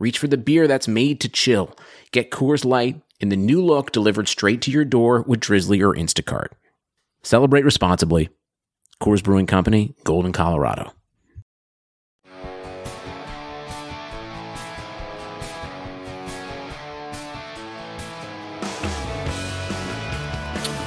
Reach for the beer that's made to chill. Get Coors Light in the new look delivered straight to your door with Drizly or Instacart. Celebrate responsibly. Coors Brewing Company, Golden, Colorado.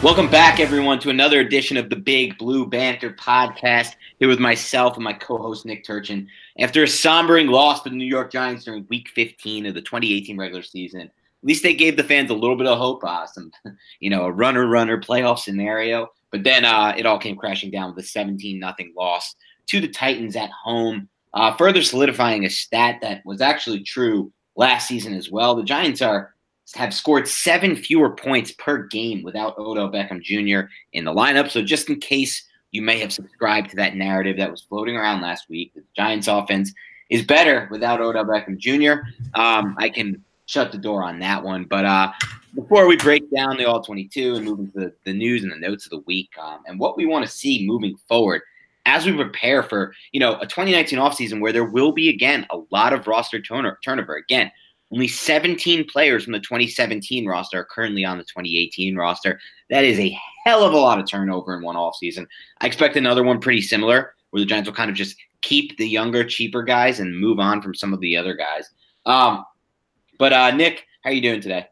Welcome back, everyone, to another edition of the Big Blue Banter podcast. Here with myself and my co-host Nick Turchyn. After a sombering loss to the New York Giants during Week 15 of the 2018 regular season, at least they gave the fans a little bit of hope, uh, some, you know, a runner-runner playoff scenario. But then uh, it all came crashing down with a 17 nothing loss to the Titans at home, uh, further solidifying a stat that was actually true last season as well. The Giants are have scored seven fewer points per game without Odell Beckham Jr. in the lineup. So just in case you may have subscribed to that narrative that was floating around last week, the Giants offense is better without Odell Beckham Jr. Um, I can shut the door on that one. But uh, before we break down the All 22 and move into the, the news and the notes of the week um, and what we want to see moving forward as we prepare for, you know, a 2019 offseason where there will be, again, a lot of roster turnover. Again, only 17 players from the 2017 roster are currently on the 2018 roster. That is a hell of a lot of turnover in one offseason. I expect another one pretty similar where the Giants will kind of just keep the younger, cheaper guys and move on from some of the other guys. Um, but uh, Nick, how are you doing today?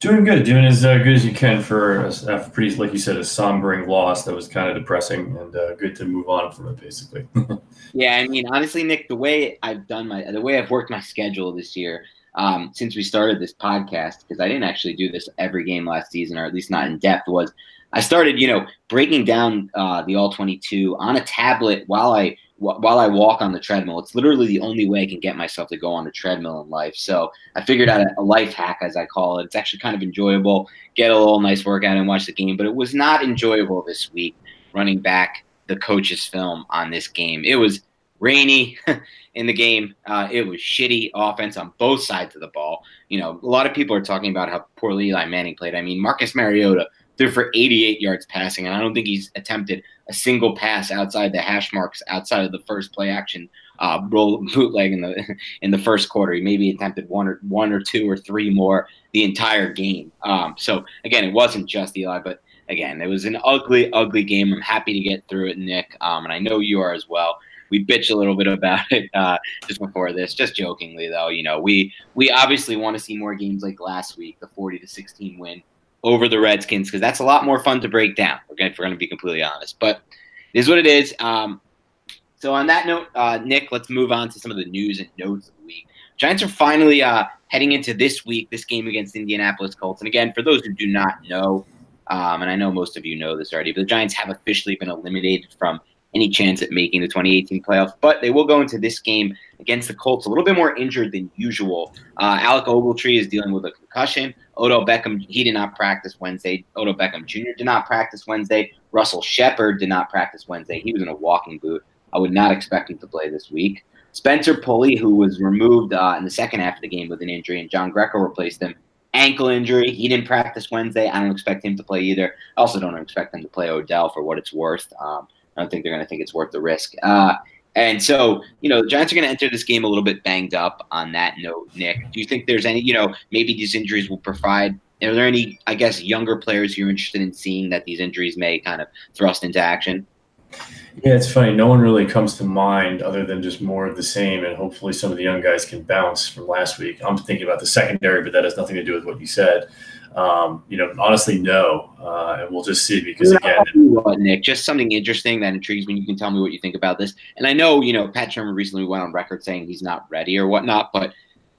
Doing good, doing as uh, good as you can for a, a, pretty, like you said, a sombering loss that was kind of depressing, and uh, good to move on from it, basically. yeah, I mean, honestly, Nick, the way I've done my, the way I've worked my schedule this year, um, since we started this podcast, because I didn't actually do this every game last season, or at least not in depth, was I started, you know, breaking down uh, the all 22 on a tablet while I while I walk on the treadmill. It's literally the only way I can get myself to go on a treadmill in life. So I figured out a, life hack, as I call it. It's actually kind of enjoyable. Get a little nice workout and watch the game, but it was not enjoyable this week running back the coach's film on this game. It was rainy in the game. Uh, it was shitty offense on both sides of the ball. You know, a lot of people are talking about how poorly Eli Manning played. I mean, Marcus Mariota threw for 88 yards passing, and I don't think he's attempted a single pass outside the hash marks, outside of the first play action uh, roll bootleg in the in the first quarter. He maybe attempted one or one or two or three more the entire game. Um, so again, it wasn't just Eli, but again, it was an ugly, ugly game. I'm happy to get through it, Nick, um, and I know you are as well we bitch a little bit about it uh, just before this, just jokingly though. You know, we we obviously want to see more games like last week, the forty to sixteen win over the Redskins, because that's a lot more fun to break down. We're going, if we're going to be completely honest, but it is what it is. Um, so on that note, uh, Nick, let's move on to some of the news and notes of the week. Giants are finally uh, heading into this week, this game against Indianapolis Colts. And again, for those who do not know, um, and I know most of you know this already, but the Giants have officially been eliminated from any chance at making the 2018 playoffs. But they will go into this game against the Colts a little bit more injured than usual. Uh, Alec Ogletree is dealing with a concussion. Odell Beckham, he did not practice Wednesday. Odell Beckham Jr. did not practice Wednesday. Russell Shepard did not practice Wednesday. He was in a walking boot. I would not expect him to play this week. Spencer Pulley, who was removed uh, in the second half of the game with an injury, and John Greco replaced him. Ankle injury. He didn't practice Wednesday. I don't expect him to play either. I also don't expect him to play Odell for what it's worth. Um, I don't think they're going to think it's worth the risk. Uh, and so, you know, the Giants are going to enter this game a little bit banged up on that note, Nick. Do you think there's any, you know, maybe these injuries will provide, are there any, I guess, younger players you're interested in seeing that these injuries may kind of thrust into action? Yeah, it's funny. No one really comes to mind other than just more of the same, and hopefully some of the young guys can bounce from last week. I'm thinking about the secondary, but that has nothing to do with what you said. Um, you know, honestly, no, uh, and we'll just see because again, what, Nick, just something interesting that intrigues me. You can tell me what you think about this. And I know, you know, Pat Shurmur recently went on record saying he's not ready or whatnot, but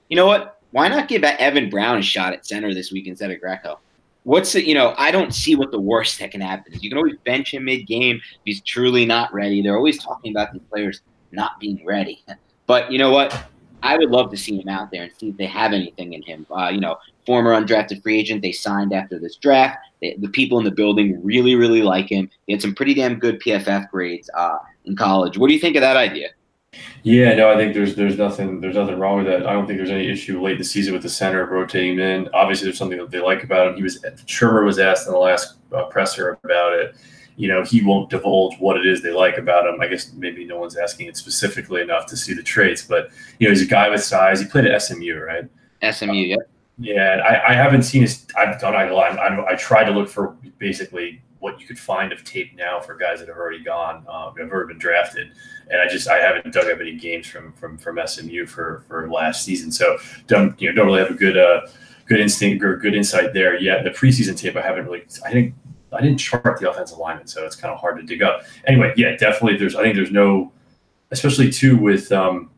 you know what? Why not give Evan Brown a shot at center this week instead of Greco? What's the, you know, I don't see what the worst that can happen is. You can always bench him mid game if he's truly not ready. They're always talking about the players not being ready. But you know what? I would love to see him out there and see if they have anything in him. Uh, you know, former undrafted free agent. They signed after this draft. They, the people in the building really, really like him. He had some pretty damn good PFF grades uh, in college. What do you think of that idea? Yeah, no, I think there's there's nothing there's nothing wrong with that. I don't think there's any issue late in the season with the center rotating in. Obviously, there's something that they like about him. He was Shurmur was asked in the last uh, presser about it. You know, he won't divulge what it is they like about him. I guess maybe no one's asking it specifically enough to see the traits, but you know, he's a guy with size. He played at SMU, right? SMU, yeah. Yeah, I, I haven't seen his. I've done. I, I, I tried to look for basically what you could find of tape now for guys that have already gone, um, have already been drafted, and I just I haven't dug up any games from from from SMU for for last season. So don't you know don't really have a good uh good instinct or good insight there yet. The preseason tape I haven't really. I think I didn't chart the offensive alignment, so it's kind of hard to dig up. Anyway, yeah, definitely. There's I think there's no, especially too with um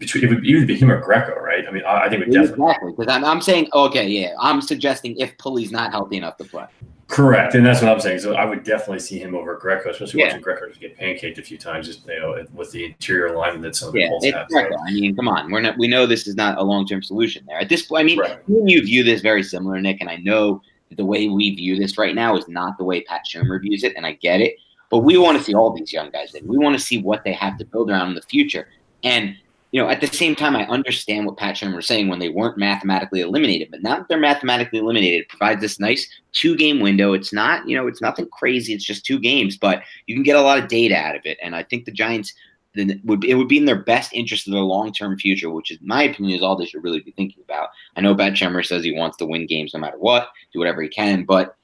between it would either be him or Greco, right? I mean, I, I think we definitely exactly because I'm, I'm saying okay, yeah, I'm suggesting if Pulley's not healthy enough to play. Correct, and that's what I'm saying. So I would definitely see him over Greco, especially yeah. watching Greco just get pancaked a few times, just you know, with the interior alignment that some of the yeah, have. Greco. I mean, come on, we're not. We know this is not a long term solution there. At this point, I mean, right. you view this very similar, Nick, and I know the way we view this right now is not the way Pat Shurmur views it, and I get it. But we want to see all these young guys in. We want to see what they have to build around in the future. And you know, at the same time, I understand what Pat Shurmur was saying when they weren't mathematically eliminated. But now that they're mathematically eliminated, it provides this nice two game window. It's not, you know, it's nothing crazy. It's just two games, but you can get a lot of data out of it. And I think the Giants then would it would be in their best interest of their long term future, which is my opinion is all they should really be thinking about. I know Pat Shurmur says he wants to win games no matter what, do whatever he can, but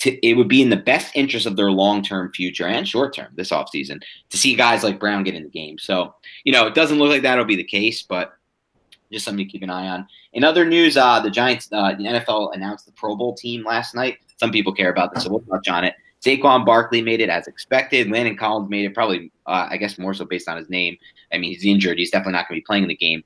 to, it would be in the best interest of their long term future and short term this offseason to see guys like Brown get in the game. So, you know, it doesn't look like that'll be the case, but just something to keep an eye on. In other news, uh, the Giants, uh, the NFL announced the Pro Bowl team last night. Some people care about this, so we'll touch on it. Saquon Barkley made it as expected. Landon Collins made it, probably, uh, I guess, more so based on his name. I mean, he's injured. He's definitely not going to be playing in the game.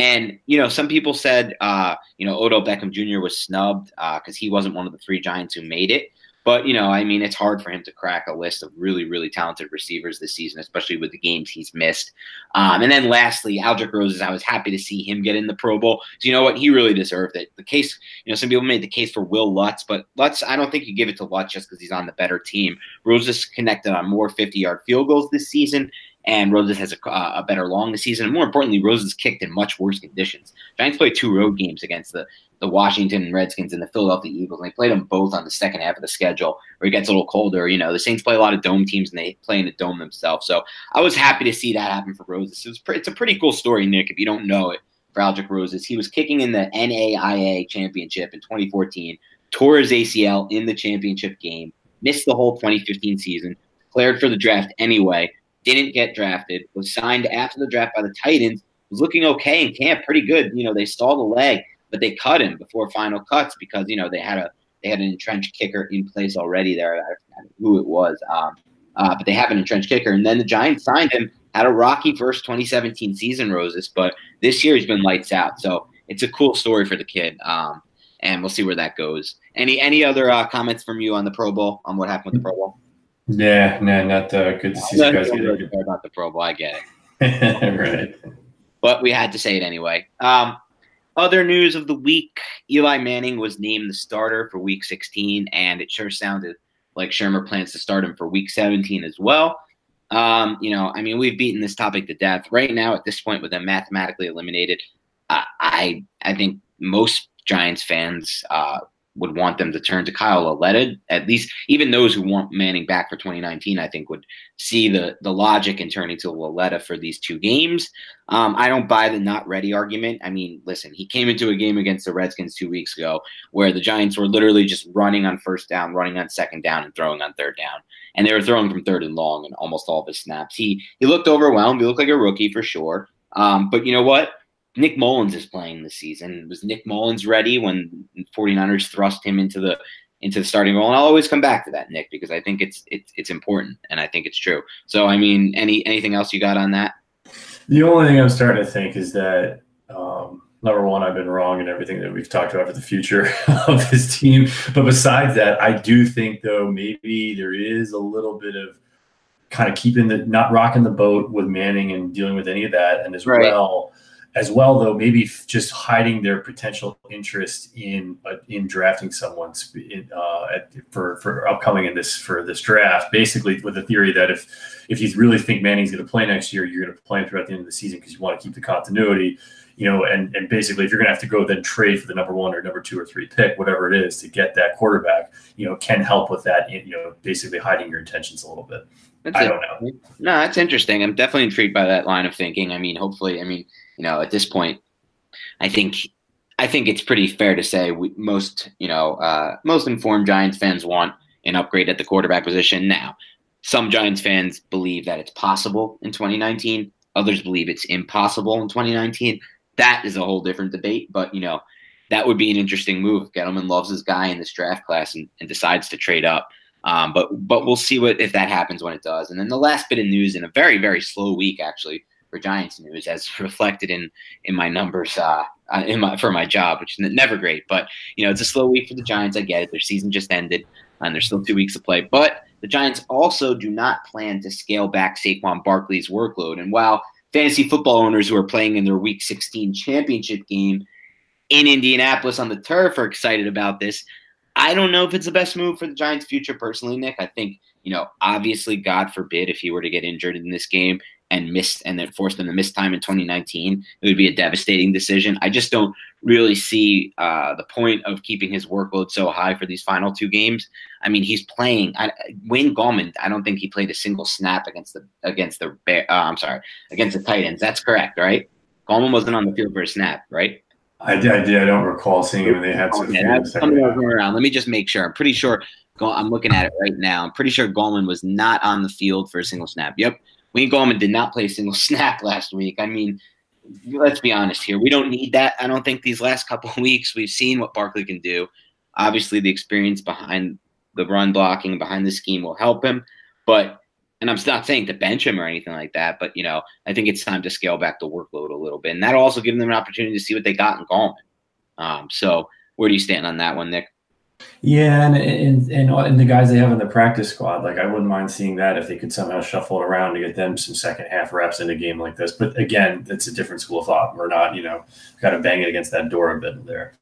And you know, some people said, uh, you know, Odell Beckham Jr. was snubbed because uh, he wasn't one of the three Giants who made it. But you know, I mean, it's hard for him to crack a list of really, really talented receivers this season, especially with the games he's missed. Um, and then lastly, Aldrick Rosas, I was happy to see him get in the Pro Bowl. So you know what, he really deserved it. The case, you know, some people made the case for Will Lutz, but Lutz, I don't think you give it to Lutz just because he's on the better team. Rosas connected on more 50-yard field goals this season, and Rosas has a, uh, a, better long this season. And more importantly, Rosas kicked in much worse conditions. Giants played two road games against the the Washington Redskins and the Philadelphia Eagles. And they played them both on the second half of the schedule where it gets a little colder. You know, the Saints play a lot of dome teams and they play in a dome themselves. So I was happy to see that happen for Rosas. It was pre- it's a pretty cool story, Nick, if you don't know it, for Aldrick Rosas. He was kicking in the NAIA championship in 2014, tore his ACL in the championship game, missed the whole 2015 season, declared for the draft anyway, didn't get drafted, was signed after the draft by the Titans, was looking okay in camp, pretty good. You know, they saw the leg but they cut him before final cuts because you know they had a they had an entrenched kicker in place already there. I forgot who it was, um, uh, but they have an entrenched kicker, and then the Giants signed him. Had a rocky first 2017 season, Rosas, but this year he's been lights out. So it's a cool story for the kid, um, and we'll see where that goes. Any any other uh, comments from you on the Pro Bowl on what happened with the Pro Bowl? Yeah, no, not uh, good to see you guys get it. About the Pro Bowl, I get it. right. But we had to say it anyway. Um, other news of the week Eli Manning was named the starter for week 16, and it sure sounded like Shurmur plans to start him for week 17 as well. Um, you know, I mean, we've beaten this topic to death. Right now, at this point, with them mathematically eliminated, uh, I I think most Giants fans uh, would want them to turn to Kyle Lauletta. At least, even those who want Manning back for 2019, I think would see the the logic in turning to Lauletta for these two games. Um, I don't buy the not ready argument. I mean, listen, he came into a game against the Redskins two weeks ago where the Giants were literally just running on first down, running on second down, and throwing on third down, and they were throwing from third and long in almost all of his snaps. He he looked overwhelmed. He looked like a rookie for sure. Um, but you know what? Nick Mullens is playing this season. Was Nick Mullens ready when 49ers thrust him into the into the starting role? And I'll always come back to that, Nick, because I think it's it's it's important and I think it's true. So I mean, any anything else you got on that? The only thing I'm starting to think is that um, number one, I've been wrong in everything that we've talked about for the future of this team. But besides that, I do think though maybe there is a little bit of kind of keeping the not rocking the boat with Manning and dealing with any of that, and as right. well as well though maybe just hiding their potential interest in uh, in drafting someone uh, at, for for upcoming in this for this draft basically with the theory that if if you really think Manning's going to play next year you're going to play him throughout the end of the season because you want to keep the continuity you know and and basically if you're going to have to go then trade for the number one or number two or three pick whatever it is to get that quarterback you know can help with that you know basically hiding your intentions a little bit that's I don't know. No, that's interesting. I'm definitely intrigued by that line of thinking. I mean, hopefully, I mean, you know, at this point, I think I think it's pretty fair to say we, most you know uh, most informed Giants fans want an upgrade at the quarterback position. Now, some Giants fans believe that it's possible in 2019. Others believe it's impossible in 2019. That is a whole different debate. But you know, that would be an interesting move. Gettleman loves his guy in this draft class and, and decides to trade up. Um, but but we'll see what if that happens when it does. And then the last bit of news in a very very slow week actually for Giants news, as reflected in in my numbers uh, uh, in my for my job, which is never great. But you know, it's a slow week for the Giants. I get it; their season just ended, and there's still two weeks to play. But the Giants also do not plan to scale back Saquon Barkley's workload. And while fantasy football owners who are playing in their Week 16 championship game in Indianapolis on the turf are excited about this, I don't know if it's the best move for the Giants' future. Personally, Nick, I think you know, obviously, God forbid if he were to get injured in this game, and missed and then forced them to miss time in 2019, it would be a devastating decision. I just don't really see uh, the point of keeping his workload so high for these final two games. I mean, he's playing. I, Wayne Gallman. I don't think he played a single snap against the against the. Uh, I'm sorry, against the Titans. That's correct, right? Gallman wasn't on the field for a snap, right? I did. I, did, I don't recall seeing him. They had some. Okay, around. Let me just make sure. I'm pretty sure. I'm looking at it right now. I'm pretty sure Gallman was not on the field for a single snap. Yep, Wayne Gallman did not play a single snap last week. I mean, let's be honest here. We don't need that. I don't think these last couple of weeks we've seen what Barkley can do. Obviously, the experience behind the run blocking behind the scheme will help him. But and I'm not saying to bench him or anything like that, but you know, I think it's time to scale back the workload a little bit, and that'll also give them an opportunity to see what they got in Gallman. Um, so, where do you stand on that one, Nick? Yeah, and, and and and the guys they have in the practice squad, like I wouldn't mind seeing that if they could somehow shuffle it around to get them some second half reps in a game like this. But again, it's a different school of thought. We're not, you know, got to bang it against that door a bit there.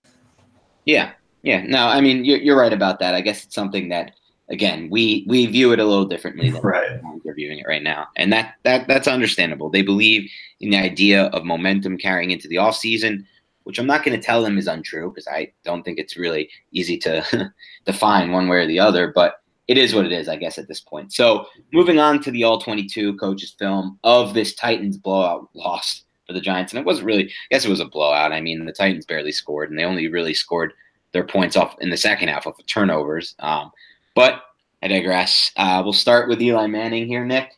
Yeah, yeah. No, I mean you're you're right about that. I guess it's something that again we we view it a little differently than right. we're viewing it right now, and that that that's understandable. They believe in the idea of momentum carrying into the off season which I'm not going to tell them is untrue because I don't think it's really easy to define one way or the other, but it is what it is, I guess, at this point. So moving on to the all 22 coaches film of this Titans blowout loss for the Giants. And it wasn't really, I guess it was a blowout. I mean, the Titans barely scored and they only really scored their points off in the second half of the turnovers. Um, but I digress. Uh, we'll start with Eli Manning here, Nick.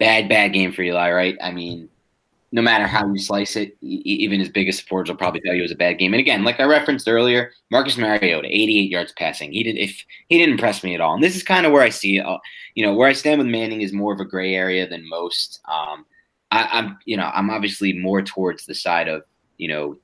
Bad, bad game for Eli, right? I mean, no matter how you slice it, even his biggest supporters will probably tell you it was a bad game. And again, like I referenced earlier, Marcus Mariota, 88 yards passing. He did if he didn't impress me at all. And this is kind of where I see, uh, you know, where I stand with Manning is more of a gray area than most. Um, I, am you know, I'm obviously more towards the side of, you know,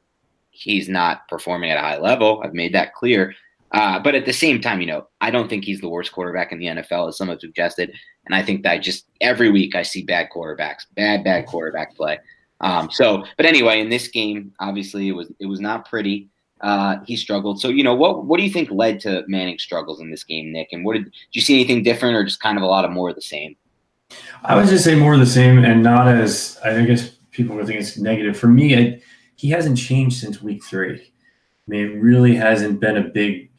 he's not performing at a high level. I've made that clear. Uh, but at the same time, you know, I don't think he's the worst quarterback in the NFL, as some have suggested. And I think that just every week I see bad quarterbacks, bad, bad quarterback play. Um, so, but anyway, in this game, obviously it was it was not pretty. Uh, he struggled. So, you know, what what do you think led to Manning's struggles in this game, Nick? And what did, did you see anything different, or just kind of a lot of more of the same? I would just say more of the same, and not as I guess people would think it's negative. For me, I, he hasn't changed since week three. I mean, it really hasn't been a big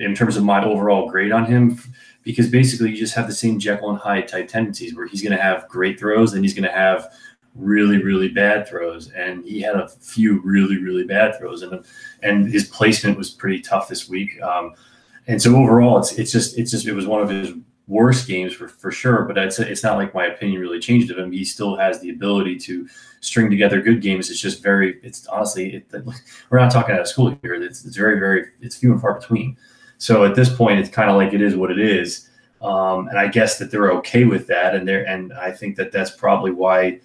in terms of my overall grade on him because basically you just have the same Jekyll and Hyde type tendencies where he's going to have great throws and he's going to have really really bad throws and he had a few really really bad throws and and his placement was pretty tough this week um, and so overall it's it's just it's just it was one of his worst games for, for sure, but it's, it's not like my opinion really changed of him. He still has the ability to string together good games. It's just very, it's honestly, it, we're not talking out of school here. It's, it's very, very, it's few and far between. So at this point, it's kind of like it is what it is. Um, and I guess that they're okay with that. And they're, and I think that that's probably why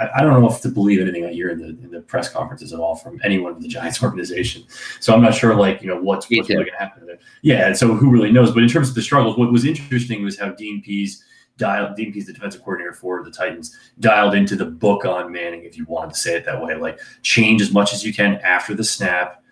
I, I, don't know if to believe anything I hear in the in the press conferences at all from anyone in the Giants organization. So I'm not sure, like you know, what's what's really going to happen there. Yeah, and so who really knows? But in terms of the struggles, what was interesting was how Dean Pees dialed. Dean Pees, the defensive coordinator for the Titans, dialed into the book on Manning, if you wanted to say it that way. Like change as much as you can after the snap,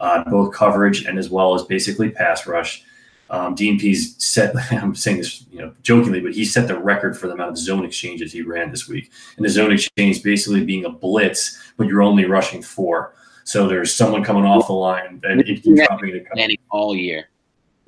uh, both coverage and as well as basically pass rush um, Dean set, I'm saying this, you know, jokingly, but he set the record for the amount of zone exchanges he ran this week. And the zone exchange basically being a blitz, but you're only rushing four. So there's someone coming off the line and it keeps dropping the all year.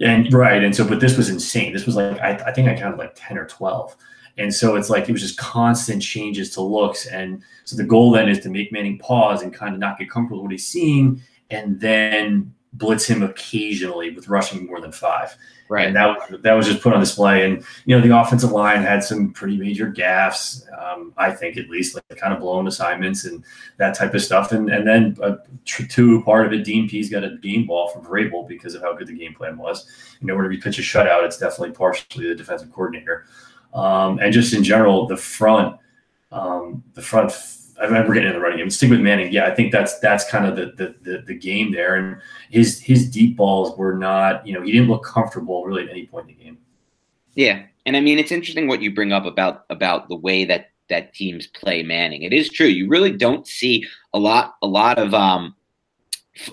And right. And so, but this was insane. This was like, I, I think I counted like 10 or 12. And so it's like it was just constant changes to looks. And so the goal then is to make Manning pause and kind of not get comfortable with what he's seeing and then blitz him occasionally with rushing more than five. Right. And that was that was just put on display. And you know, the offensive line had some pretty major gaffes, um, I think at least, like kind of blown assignments and that type of stuff. And and then uh, two part of it, Dean Pees got a game ball from Vrabel because of how good the game plan was. You know, whenever you pitch a shutout, it's definitely partially the defensive coordinator. Um, and just in general, the front, um, the front I remember getting in the running game. Stick with Manning. Yeah, I think that's that's kind of the, the the the, game there. And his his deep balls were not, you know, he didn't look comfortable really at any point in the game. Yeah, and I mean it's interesting what you bring up about about the way that that teams play Manning. It is true. You really don't see a lot a lot of um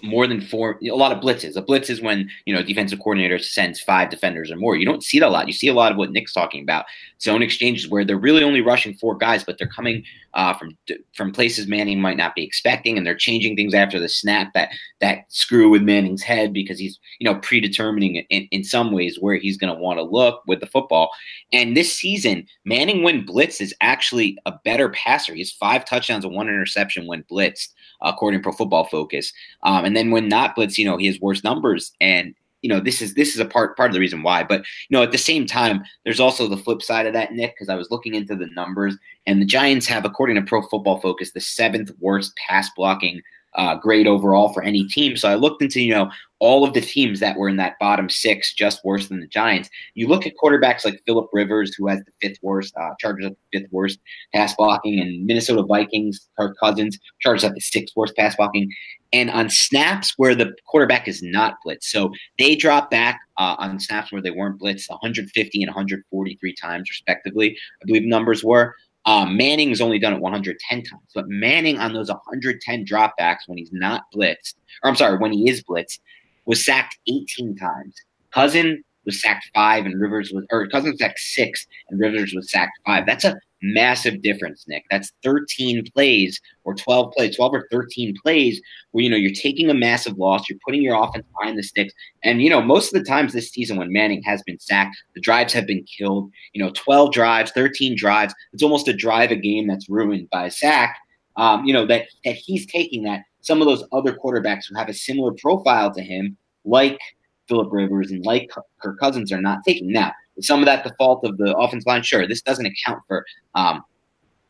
more than four, a lot of blitzes. A blitz is when, you know, defensive coordinator sends five defenders or more. You don't see that a lot. You see a lot of what Nick's talking about. Zone exchanges where they're really only rushing four guys, but they're coming uh, from from places Manning might not be expecting, and they're changing things after the snap that that screw with Manning's head because he's, you know, predetermining in, in some ways where he's going to want to look with the football. And this season, Manning when blitzed is actually a better passer. He has five touchdowns and one interception when blitzed according to Pro Football Focus. Um, and then when not blitz, you know, he has worse numbers. And you know, this is this is a part part of the reason why. But you know, at the same time, there's also the flip side of that, Nick, because I was looking into the numbers, and the Giants have, according to Pro Football Focus, the seventh worst pass blocking uh, grade overall for any team. So I looked into, you know, all of the teams that were in that bottom six, just worse than the Giants. You look at quarterbacks like Philip Rivers, who has the fifth worst, uh, Chargers at the fifth worst pass blocking, and Minnesota Vikings, Kirk Cousins, Chargers at the sixth worst pass blocking. And on snaps where the quarterback is not blitzed, so they drop back uh, on snaps where they weren't blitzed 150 and 143 times, respectively. I believe numbers were. Um, Manning's only done it 110 times, but Manning on those 110 dropbacks when he's not blitzed, or I'm sorry, when he is blitzed, was sacked 18 times. Cousin was sacked five, and Rivers was, or Cousin sacked six, and Rivers was sacked five. That's a massive difference, Nick. That's 13 plays or 12 plays, 12 or 13 plays where you know you're taking a massive loss, you're putting your offense behind the sticks. And you know, most of the times this season when Manning has been sacked, the drives have been killed. You know, 12 drives, 13 drives. It's almost a drive a game that's ruined by a sack. Um, you know, that that he's taking that. Some of those other quarterbacks who have a similar profile to him, like Philip Rivers and like Kirk Cousins, are not taking. Now, some of that the fault of the offense line? Sure, this doesn't account for um,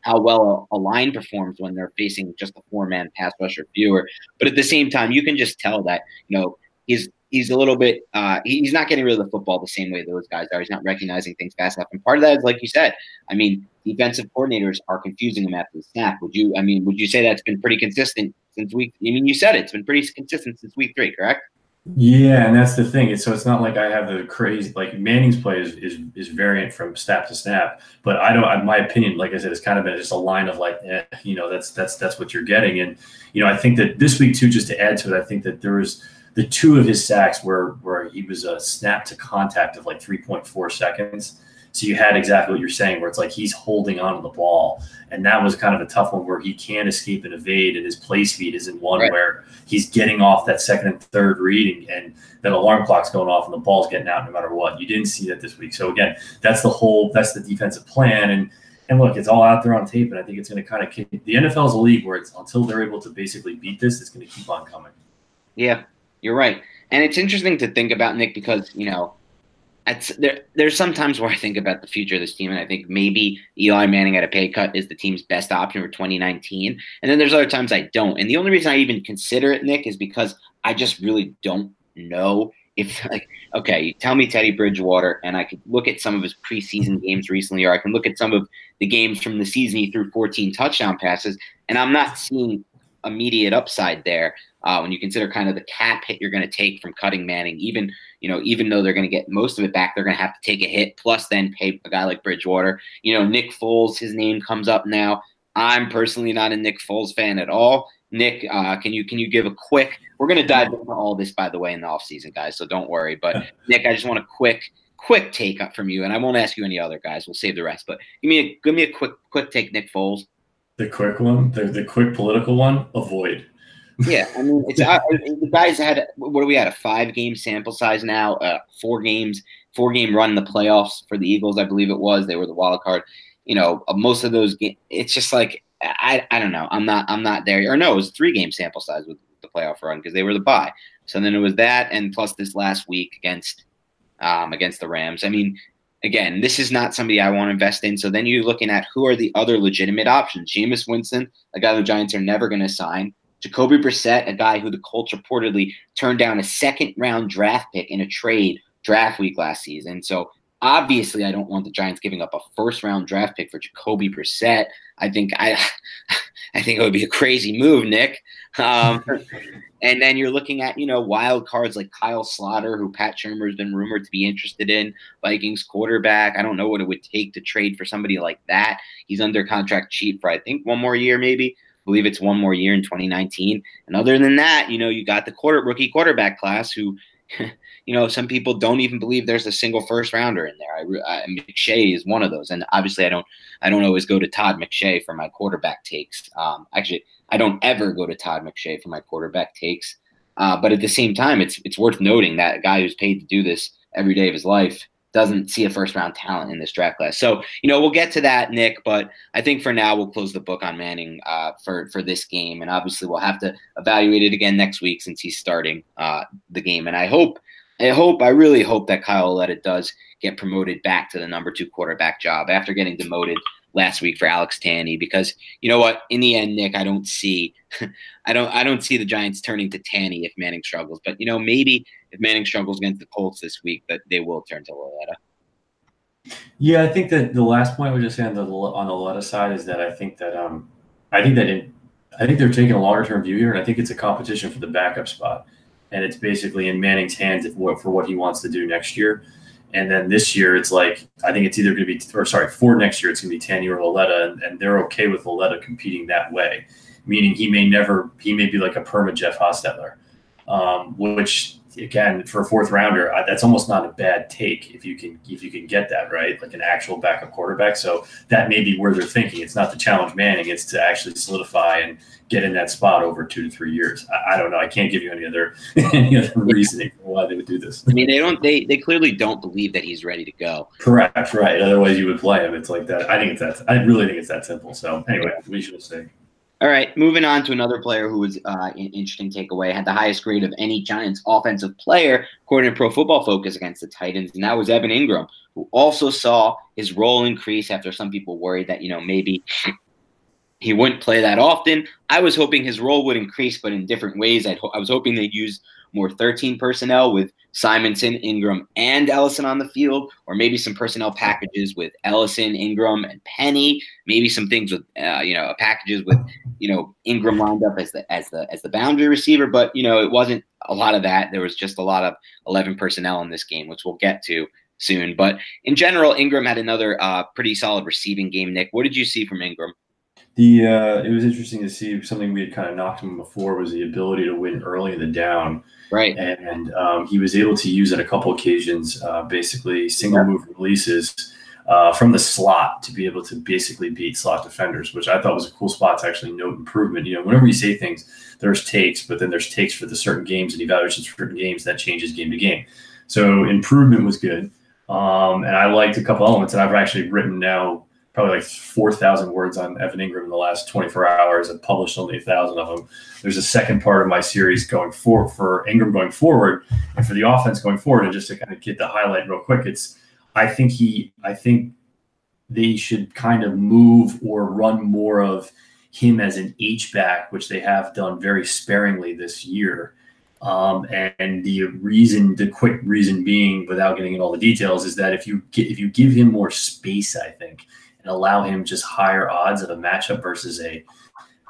how well a, line performs when they're facing just a four man pass rush or fewer. But at the same time, you can just tell that you know he's he's a little bit uh, he's not getting rid of the football the same way those guys are. He's not recognizing things fast enough, and part of that is like you said. I mean, defensive coordinators are confusing him after the snap. Would you? I mean, would you say that's been pretty consistent since week? I mean, you said it, it's been pretty consistent since week three, correct? Yeah, and that's the thing. so it's not like I have the crazy like Manning's play is, is is variant from snap to snap, but I don't. My opinion, like I said, it's kind of been just a line of like, eh, you know, that's that's that's what you're getting, and you know, I think that this week too, just to add to it, I think that there was the two of his sacks where where he was a snap to contact of like 3.4 seconds. So you had exactly what you're saying, where it's like he's holding on to the ball. And that was kind of a tough one where he can escape and evade, and his play speed isn't one right. where he's getting off that second and third reading, and that alarm clock's going off, and the ball's getting out no matter what. You didn't see that this week. So again, that's the whole that's the defensive plan. And and look, it's all out there on tape, and I think it's going to kind of kick. The NFL is a league where it's until they're able to basically beat this, it's going to keep on coming. Yeah, you're right, and it's interesting to think about Nick because you know there, there's sometimes where I think about the future of this team, and I think maybe Eli Manning at a pay cut is the team's best option for 2019. And then there's other times I don't. And the only reason I even consider it, Nick, is because I just really don't know if, like, okay, you tell me Teddy Bridgewater, and I could look at some of his preseason games recently, or I can look at some of the games from the season he threw 14 touchdown passes, and I'm not seeing immediate upside there uh, when you consider kind of the cap hit you're going to take from cutting Manning, even you know, even though they're going to get most of it back, they're going to have to take a hit plus then pay a guy like Bridgewater. You know, Nick Foles, his name comes up now. I'm personally not a Nick Foles fan at all. Nick, uh, can you can you give a quick? We're going to dive into all this by the way in the offseason, guys. So don't worry. But Nick, I just want a quick quick take up from you, and I won't ask you any other guys. We'll save the rest. But give me a give me a quick quick take, Nick Foles. The quick one, the the quick political one. Avoid. Yeah, I mean, it's uh, the guys had what do we had a five game sample size now, uh, four games, four game run in the playoffs for the Eagles, I believe it was. They were the wild card. You know, uh, most of those games, it's just like I, I don't know. I'm not I'm not there. Or no, it was three game sample size with the playoff run because they were the bye. So then it was that, and plus this last week against um, against the Rams. I mean, again, this is not somebody I want to invest in. So then you're looking at who are the other legitimate options. Jameis Winston, a guy the Giants are never going to sign. Jacoby Brissett, a guy who the Colts reportedly turned down a second round draft pick in a trade draft week last season. So obviously, I don't want the Giants giving up a first round draft pick for Jacoby Brissett. I think I, I think it would be a crazy move, Nick. Um, and then you're looking at you know wild cards like Kyle Sloter, who Pat Shurmur has been rumored to be interested in, Vikings quarterback. I don't know what it would take to trade for somebody like that. He's under contract cheap for I think one more year, maybe believe it's one more year in 2019. And other than that, you know, you got the quarter rookie quarterback class who, you know, some people don't even believe there's a single first rounder in there. I, I, McShay is one of those, and obviously, I don't, I don't always go to Todd McShay for my quarterback takes. Um, actually, I don't ever go to Todd McShay for my quarterback takes. Uh, but at the same time, it's it's worth noting that a guy who's paid to do this every day of his life doesn't see a first round talent in this draft class. So, you know, we'll get to that, Nick, but I think for now we'll close the book on Manning uh, for, for this game. And obviously we'll have to evaluate it again next week since he's starting uh, the game. And I hope, I hope, I really hope that Kyle Lauletta does get promoted back to the number two quarterback job after getting demoted last week for Alex Tanney because you know what in the end Nick I don't see I don't I don't see the Giants turning to Tanney if Manning struggles but you know maybe if Manning struggles against the Colts this week, that they will turn to Lauletta. Yeah, I think that the last point I was just saying on the on the side is that I think that um I think that I think they're taking a longer term view here, and I think it's a competition for the backup spot, and it's basically in Manning's hands for what he wants to do next year. And then this year, it's like I think it's either going to be, or sorry, for next year, it's going to be Tanney or Lauletta, and, and they're okay with Lauletta competing that way, meaning he may never, he may be like a perma Jeff Hostetler, um, which again for a fourth rounder, that's almost not a bad take if you can if you can get that right, like an actual backup quarterback. So that may be where they're thinking. It's not to challenge Manning; it's to actually solidify and get in that spot over two to three years. I, I don't know. I can't give you any other any other reasoning for why they would do this. I mean, they don't. They they clearly don't believe that he's ready to go. Correct. Right. Otherwise, you would play him. It's like that. I think it's that. I really think it's that simple. So anyway, we should say. All right, moving on to another player who was uh, an interesting takeaway, had the highest grade of any Giants offensive player, according to Pro Football Focus, against the Titans, and that was Evan Engram, who also saw his role increase after some people worried that, you know, maybe he wouldn't play that often. I was hoping his role would increase, but in different ways. I, I was hoping they'd use more 13 personnel with Simonson, Engram, and Ellison on the field, or maybe some personnel packages with Ellison, Engram, and Penny. Maybe some things with uh, you know packages with you know Engram lined up as the as the as the boundary receiver. But you know it wasn't a lot of that. There was just a lot of 11 personnel in this game, which we'll get to soon. But in general, Engram had another uh, pretty solid receiving game. Nick, what did you see from Engram? The uh, it was interesting to see something we had kind of knocked him before was the ability to win early in the down. Right. And um, he was able to use it a couple occasions, uh, basically single move releases uh, from the slot to be able to basically beat slot defenders, which I thought was a cool spot to actually note improvement. You know, whenever you say things, there's takes, but then there's takes for the certain games and evaluations for certain games that changes game to game. So improvement was good. Um, and I liked a couple elements, and I've actually written now probably like 4,000 words on Evan Engram in the last 24 hours. I've published only a thousand of them. There's a second part of my series going forward for Engram going forward and for the offense going forward. And just to kind of get the highlight real quick, it's I think he I think they should kind of move or run more of him as an H back, which they have done very sparingly this year. Um, and the reason, the quick reason being, without getting into all the details, is that if you get, if you give him more space, I think, and allow him just higher odds of a matchup versus a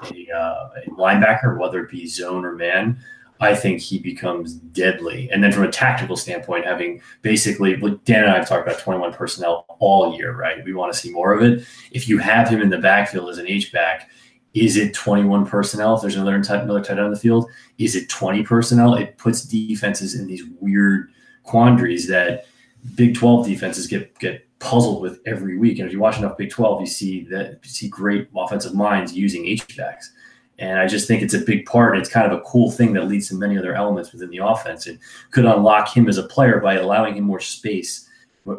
a, uh, a linebacker, whether it be zone or man, I think he becomes deadly. And then from a tactical standpoint, having basically, like Dan and I have talked about 21 personnel all year, right? We want to see more of it. If you have him in the backfield as an H back, is it 21 personnel? If there's another another tight end on the field, is it 20 personnel? It puts defenses in these weird quandaries that Big 12 defenses get get puzzled with every week. And if you watch enough Big 12, you see that you see great offensive minds using H backs. And I just think it's a big part. It's kind of a cool thing that leads to many other elements within the offense. It could unlock him as a player by allowing him more space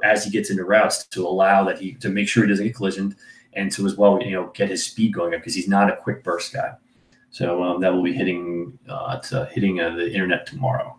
as he gets into routes to allow that he to make sure he doesn't get collisioned and to as well you know get his speed going up because he's not a quick burst guy. So um, that will be hitting uh, hitting uh, the internet tomorrow.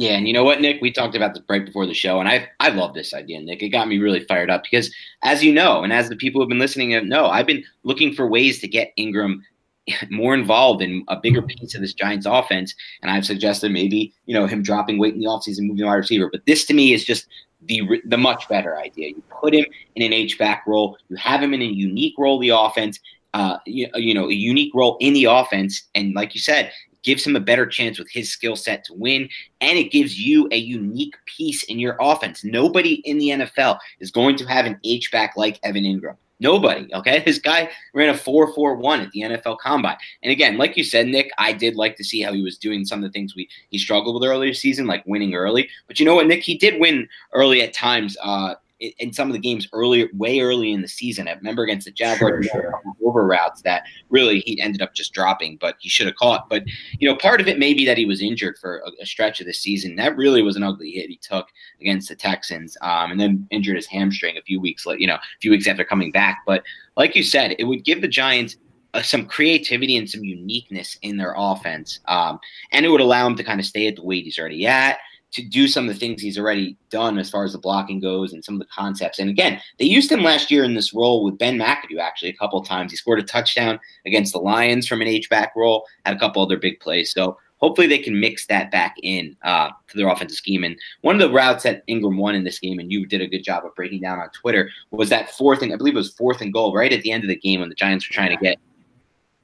Yeah, and you know what, Nick? We talked about this right before the show, and I I love this idea, Nick. It got me really fired up because, as you know, and as the people who've been listening know, I've been looking for ways to get Engram more involved in a bigger piece of this Giants offense. And I've suggested maybe, you know, him dropping weight in the offseason, moving wide receiver. But this to me is just the the much better idea. You put him in an H back role. You have him in a unique role the offense. Uh, you, you know, a unique role in the offense, and like you said, gives him a better chance with his skill set to win, and it gives you a unique piece in your offense. Nobody in the NFL is going to have an H back like Evan Engram. Nobody. Okay. This guy ran a 4 4 1 at the NFL combine. And again, like you said, Nick, I did like to see how he was doing some of the things we he struggled with earlier season, like winning early. But you know what, Nick? He did win early at times. Uh, in some of the games earlier, way early in the season. I remember against the Jaguars, sure, sure. over routes that really he ended up just dropping, but he should have caught. But you know, part of it may be that he was injured for a, a stretch of the season. That really was an ugly hit he took against the Texans, um, and then injured his hamstring a few weeks, you know, a few weeks after coming back. But like you said, it would give the Giants uh, some creativity and some uniqueness in their offense. Um, and it would allow him to kind of stay at the weight he's already at to do some of the things he's already done as far as the blocking goes and some of the concepts. And again, they used him last year in this role with Ben McAdoo actually a couple of times. He scored a touchdown against the Lions from an H back role, had a couple other big plays. So hopefully they can mix that back in uh, to their offensive scheme. And one of the routes that Engram won in this game, and you did a good job of breaking down on Twitter, was that fourth and I believe it was fourth and goal right at the end of the game when the Giants were trying to get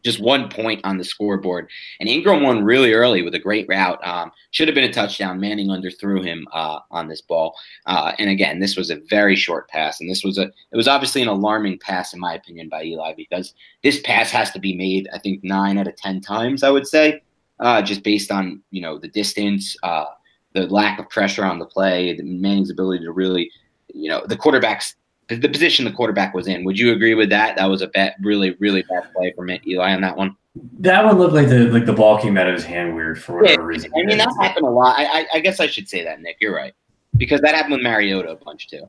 just one point on the scoreboard. And Engram won really early with a great route. Um, should have been a touchdown. Manning underthrew him uh, on this ball. Uh, and again, this was a very short pass, and this was a it was obviously an alarming pass in my opinion by Eli because this pass has to be made. I think nine out of ten times. I would say, uh, just based on you know the distance, uh, the lack of pressure on the play, the Manning's ability to really, you know, the quarterback's the position the quarterback was in. Would you agree with that? That was a bad, really, really bad play from Eli on that one. That one looked like the like the ball came out of his hand weird for whatever yeah, reason. I mean, that happened a lot. I, I, I, guess I should say that, Nick. You're right, because that happened with Mariota a bunch too.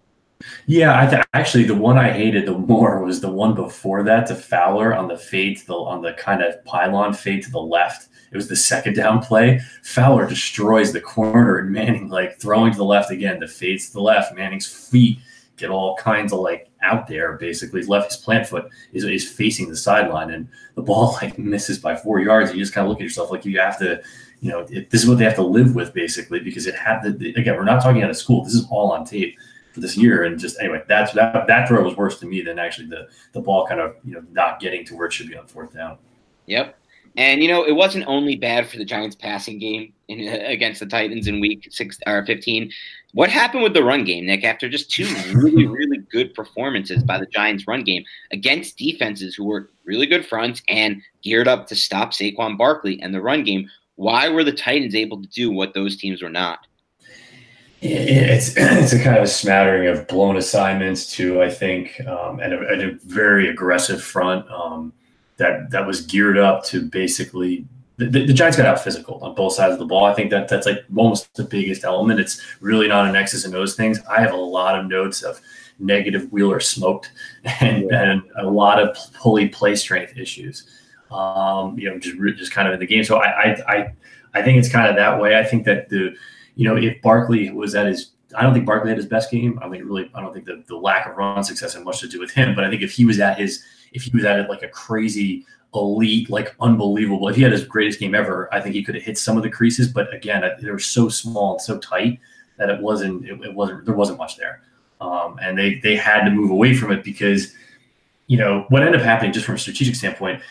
Yeah, I th- actually the one I hated the more was the one before that to Fowler on the fade to the on the kind of pylon fade to the left. It was the second down play. Fowler destroys the corner and Manning like throwing to the left again. The fades to the left. Manning's feet get all kinds of like out there. Basically, his left his plant foot is, is facing the sideline, and the ball like misses by four yards. You just kind of look at yourself like you have to, you know, it, this is what they have to live with basically because it had the again. We're not talking out of school. This is all on tape for this year, and just anyway, that's that that throw was worse to me than actually the the ball kind of you know not getting to where it should be on fourth down. Yep. And you know, it wasn't only bad for the Giants' passing game in, against the Titans in Week six or fifteen. What happened with the run game, Nick? After just two really, really good performances by the Giants' run game against defenses who were really good fronts and geared up to stop Saquon Barkley and the run game, why were the Titans able to do what those teams were not? It's it's a kind of a smattering of blown assignments too, I think, um, and, a, and, a, very aggressive front um, that that was geared up to basically the, the, Giants got out physical on both sides of the ball. I think that that's like almost the biggest element. It's really not an X's and O's things. I have a lot of notes of negative Wheeler smoked and, yeah. and a lot of Pulley play strength issues. Um, you know, just just kind of in the game. So I, I I I think it's kind of that way. I think that the you know, if Barkley was at his, I don't think Barkley had his best game. I mean, really, I don't think the, the lack of run success had much to do with him. But I think if he was at his, if he was at it like a crazy elite, like unbelievable, if he had his greatest game ever, I think he could have hit some of the creases. But again, they were so small and so tight that it wasn't, it, it wasn't, there wasn't much there. Um, and they they had to move away from it because, you know, what ended up happening just from a strategic standpoint,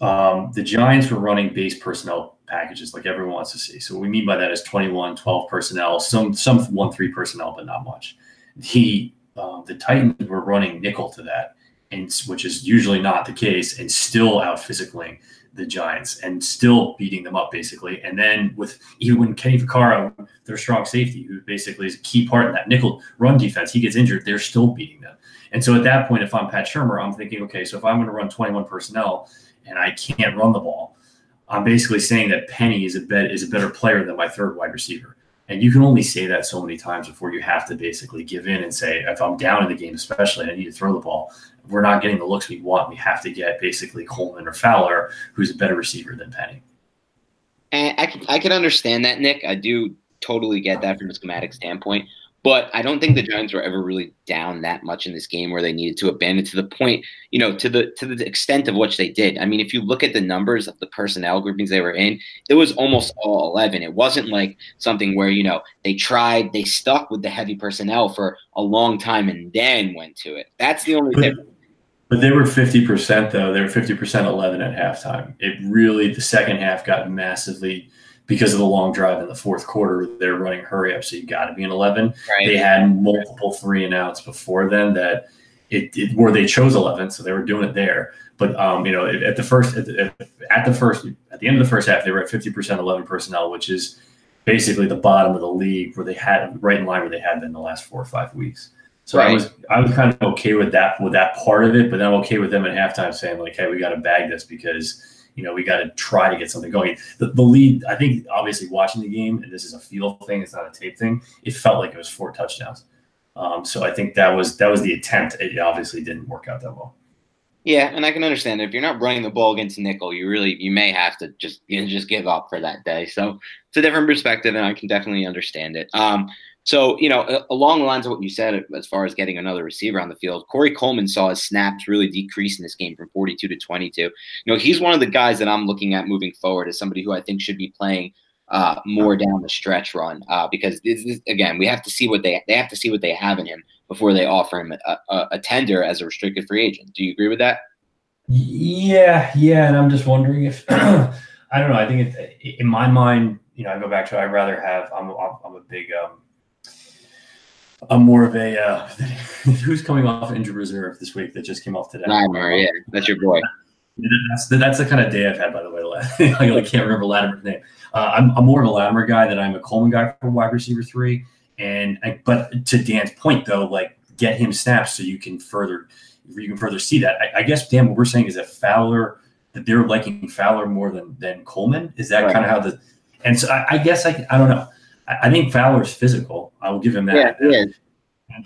um, the Giants were running base personnel packages like everyone wants to see. So what we mean by that is 21, 12 personnel, some some one three personnel, but not much. The uh, the Titans were running nickel to that, and which is usually not the case, and still out physicaling the Giants and still beating them up basically. And then with even when Kenny Vaccaro, their strong safety, who basically is a key part in that nickel run defense, he gets injured, they're still beating them. And so at that point, if I'm Pat Shurmur, I'm thinking, okay, so if I'm going to run 21 personnel and I can't run the ball, I'm basically saying that Penny is a bet is a better player than my third wide receiver. And you can only say that so many times before you have to basically give in and say, if I'm down in the game, especially, I need to throw the ball. We're not getting the looks we want. We have to get basically Coleman or Fowler, who's a better receiver than Penny. And I can, I can understand that, Nick. I do totally get that from a schematic standpoint. But I don't think the Giants were ever really down that much in this game where they needed to abandon to the point, you know, to the to the extent of which they did. I mean, if you look at the numbers of the personnel groupings they were in, it was almost all eleven. It wasn't like something where, you know, they tried, they stuck with the heavy personnel for a long time and then went to it. That's the only difference. But they were 50% though. They were 50% 11 at halftime. It really, the second half got massively because of the long drive in the fourth quarter, they're running hurry up. So you got to be an 11. Right. They had multiple three and outs before then that it, it, where they chose 11. So they were doing it there. But, um, you know, at the first, at the, at the first, at the end of the first half, they were at 50% 11 personnel, which is basically the bottom of the league where they had right in line where they had been the last four or five weeks. So right. I was I was kind of okay with that with that part of it, but then I'm okay with them at halftime saying like, hey, we got to bag this because you know, we got to try to get something going. The, the lead, I think, obviously watching the game, and this is a feel thing, it's not a tape thing. It felt like it was four touchdowns. Um, so I think that was that was the attempt. It obviously didn't work out that well. Yeah, and I can understand if you're not running the ball against nickel, you really you may have to just you know, just give up for that day. So it's a different perspective, and I can definitely understand it. Um, so, you know, along the lines of what you said, as far as getting another receiver on the field, Corey Coleman saw his snaps really decrease in this game from 42 to 22. You know, he's one of the guys that I'm looking at moving forward as somebody who I think should be playing uh, more down the stretch run uh, because this is, again, we have to see what they they have to see what they have in him before they offer him a, a, a tender as a restricted free agent. Do you agree with that? Yeah, yeah, and I'm just wondering if I don't know. I think it, in my mind, you know, I go back to I'd rather have. I'm I'm a big um, I'm more of a uh, who's coming off injured reserve this week that just came off today. Latimer, yeah, that's your boy. That's the, that's the kind of day I've had, by the way. I can't remember Latimer's name. Uh, I'm, I'm more of a Latimer guy than I'm a Coleman guy for wide receiver three. And I, but to Dan's point though, like get him snaps so you can further you can further see that. I, I guess Dan, what we're saying is that Fowler that they're liking Fowler more than than Coleman. Is that right. kind of how the and so I, I guess I I don't know. I think Fowler's physical. I will give him that. Yeah,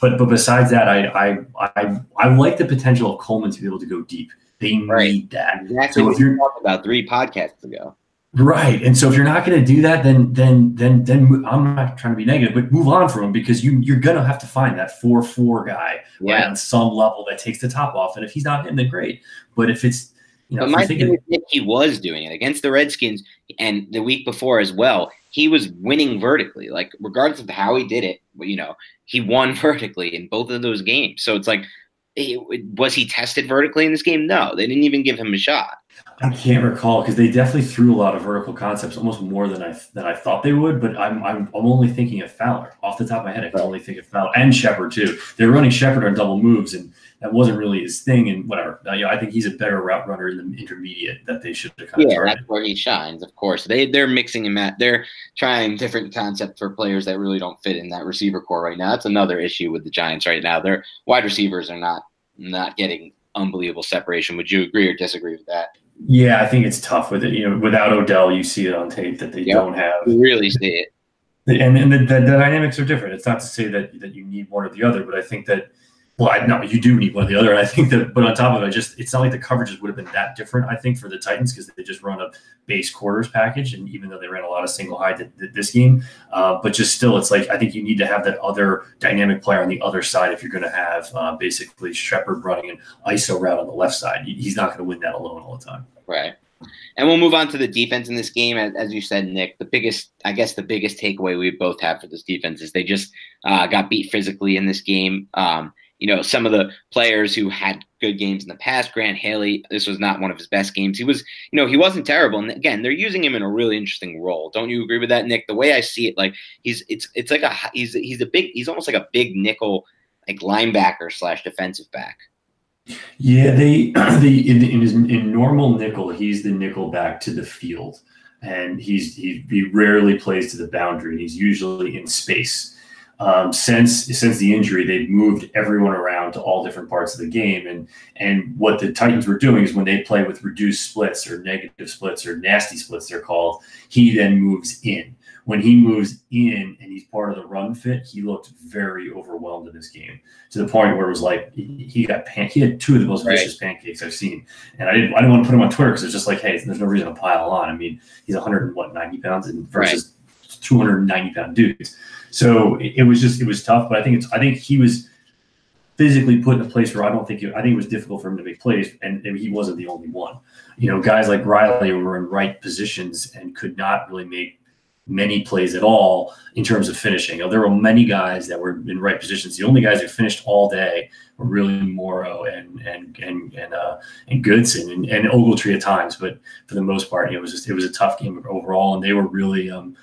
But but besides that, I I I I like the potential of Coleman to be able to go deep. They right. need that. Exactly. So if you're talking about three podcasts ago. Right. And so if you're not going to do that, then then then then I'm not trying to be negative, but move on from him because you you're going to have to find that four four guy yeah. right, on some level that takes the top off. And if he's not him, then great. But if it's you know, but my thinking, he was doing it against the Redskins and the week before as well he was winning vertically. Like regardless of how he did it, you know, he won vertically in both of those games. So it's like, was he tested vertically in this game? No, they didn't even give him a shot. I can't recall because they definitely threw a lot of vertical concepts, almost more than I than I thought they would. But I'm I'm, I'm only thinking of Fowler off the top of my head. I can only think of Fowler and Shepard too. They're running Shepard on double moves, and that wasn't really his thing. And whatever, uh, you know, I think he's a better route runner in the intermediate that they should have kind yeah, of that's where he shines. Of course, they they're mixing and mat. They're trying different concepts for players that really don't fit in that receiver core right now. That's another issue with the Giants right now. Their wide receivers are not not getting unbelievable separation. Would you agree or disagree with that? Yeah, I think it's tough with it. You know, without Odell, you see it on tape that they Yep. don't have. You really see it. and and the, the, the dynamics are different. It's not to say that that you need one or the other, but I think that well, I no, you do need one or the other. I think that, but on top of it, just it's not like the coverages would have been that different. I think for the Titans because they just run a base quarters package, and even though they ran a lot of single high th- th- this game, uh, but just still, it's like I think you need to have that other dynamic player on the other side if you're going to have uh, basically Shepard running an ISO route on the left side. He's not going to win that alone all the time. Right. And we'll move on to the defense in this game. As, as you said, Nick, the biggest, I guess, the biggest takeaway we both have for this defense is they just uh, got beat physically in this game. Um, you know, some of the players who had good games in the past, Grant Haley, this was not one of his best games. He was, you know, he wasn't terrible. And again, they're using him in a really interesting role. Don't you agree with that, Nick? The way I see it, like he's, it's, it's like a, he's, he's a big, he's almost like a big nickel, like linebacker slash defensive back. Yeah, they they in, in his in normal nickel, he's the nickel back to the field, and he's he, he rarely plays to the boundary, he's usually in space. Um, since since the injury, they've moved everyone around to all different parts of the game, and and what the Titans were doing is when they play with reduced splits or negative splits or nasty splits, they're called. He then moves in. When he moves in and he's part of the run fit, he looked very overwhelmed in this game to the point where it was like he got pan- he had two of the most Right. vicious pancakes I've seen, and I didn't I didn't want to put him on Twitter because it's just like hey, there's no reason to pile on. I mean, he's 100 and what 90 pounds and versus 290 pound dudes, so it, it was just it was tough. But I think it's I think he was physically put in a place where I don't think it, I think it was difficult for him to make plays, and, and he wasn't the only one. You know, guys like Riley were in right positions and could not really make many plays at all in terms of finishing. Know, there were many guys that were in right positions. The only guys who finished all day were really Morrow and and and and uh, and Goodson and, and Ogletree at times, but for the most part, it was just it was a tough game overall, and they were really. Um,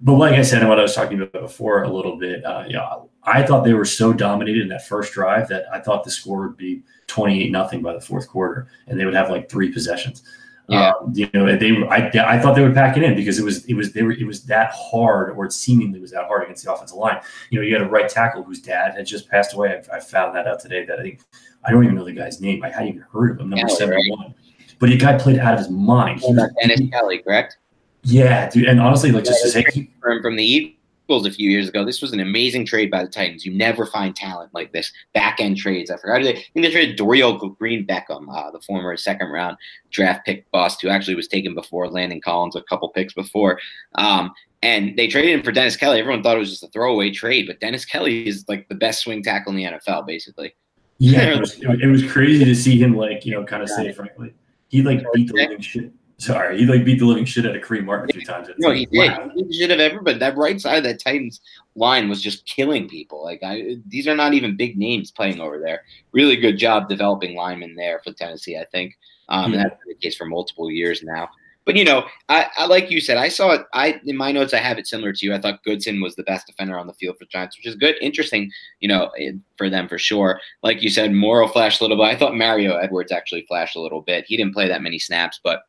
but like I said, and what I was talking about before a little bit, uh, yeah, I thought they were so dominated in that first drive that I thought the score would be twenty eight nothing by the fourth quarter, and they would have like three possessions. Yeah. Um, you know, they I, I thought they would pack it in because it was it was they were it was that hard, or it seemingly was that hard against the offensive line. You know, you had a right tackle whose dad had just passed away. I, I found that out today. That I think I don't even know the guy's name. I hadn't even heard of him. Number seventy one. But the guy played out of his mind. Dennis Kelly, correct? Yeah, dude. And honestly, like just to say, from from the Eagles a few years ago. This was an amazing trade by the Titans. You never find talent like this. Back end trades. I forgot. I think they traded Dorial Green Beckham, uh, the former second round draft pick bust, who actually was taken before Landon Collins a couple picks before. Um, and they traded him for Dennis Kelly. Everyone thought it was just a throwaway trade, but Dennis Kelly is like the best swing tackle in the NFL, basically. Yeah, it was, it was crazy to see him like you know kind of say frankly he like beat the living shit. Sorry, he like beat the living shit out of Kareem Martin a few times. It's No, like, he did. wow. He should have ever, but that right side of that Titans line was just killing people. Like I, these are not even big names playing over there. Really good job developing linemen there for Tennessee, I think. Um, Yeah. and that's been the case for multiple years now. But you know, I, I like you said, I saw it. I in my notes, I have it similar to you. I thought Goodson was the best defender on the field for Giants, which is good, interesting. You know, for them for sure. Like you said, Morrow flashed a little bit. I thought Mario Edwards actually flashed a little bit. He didn't play that many snaps, but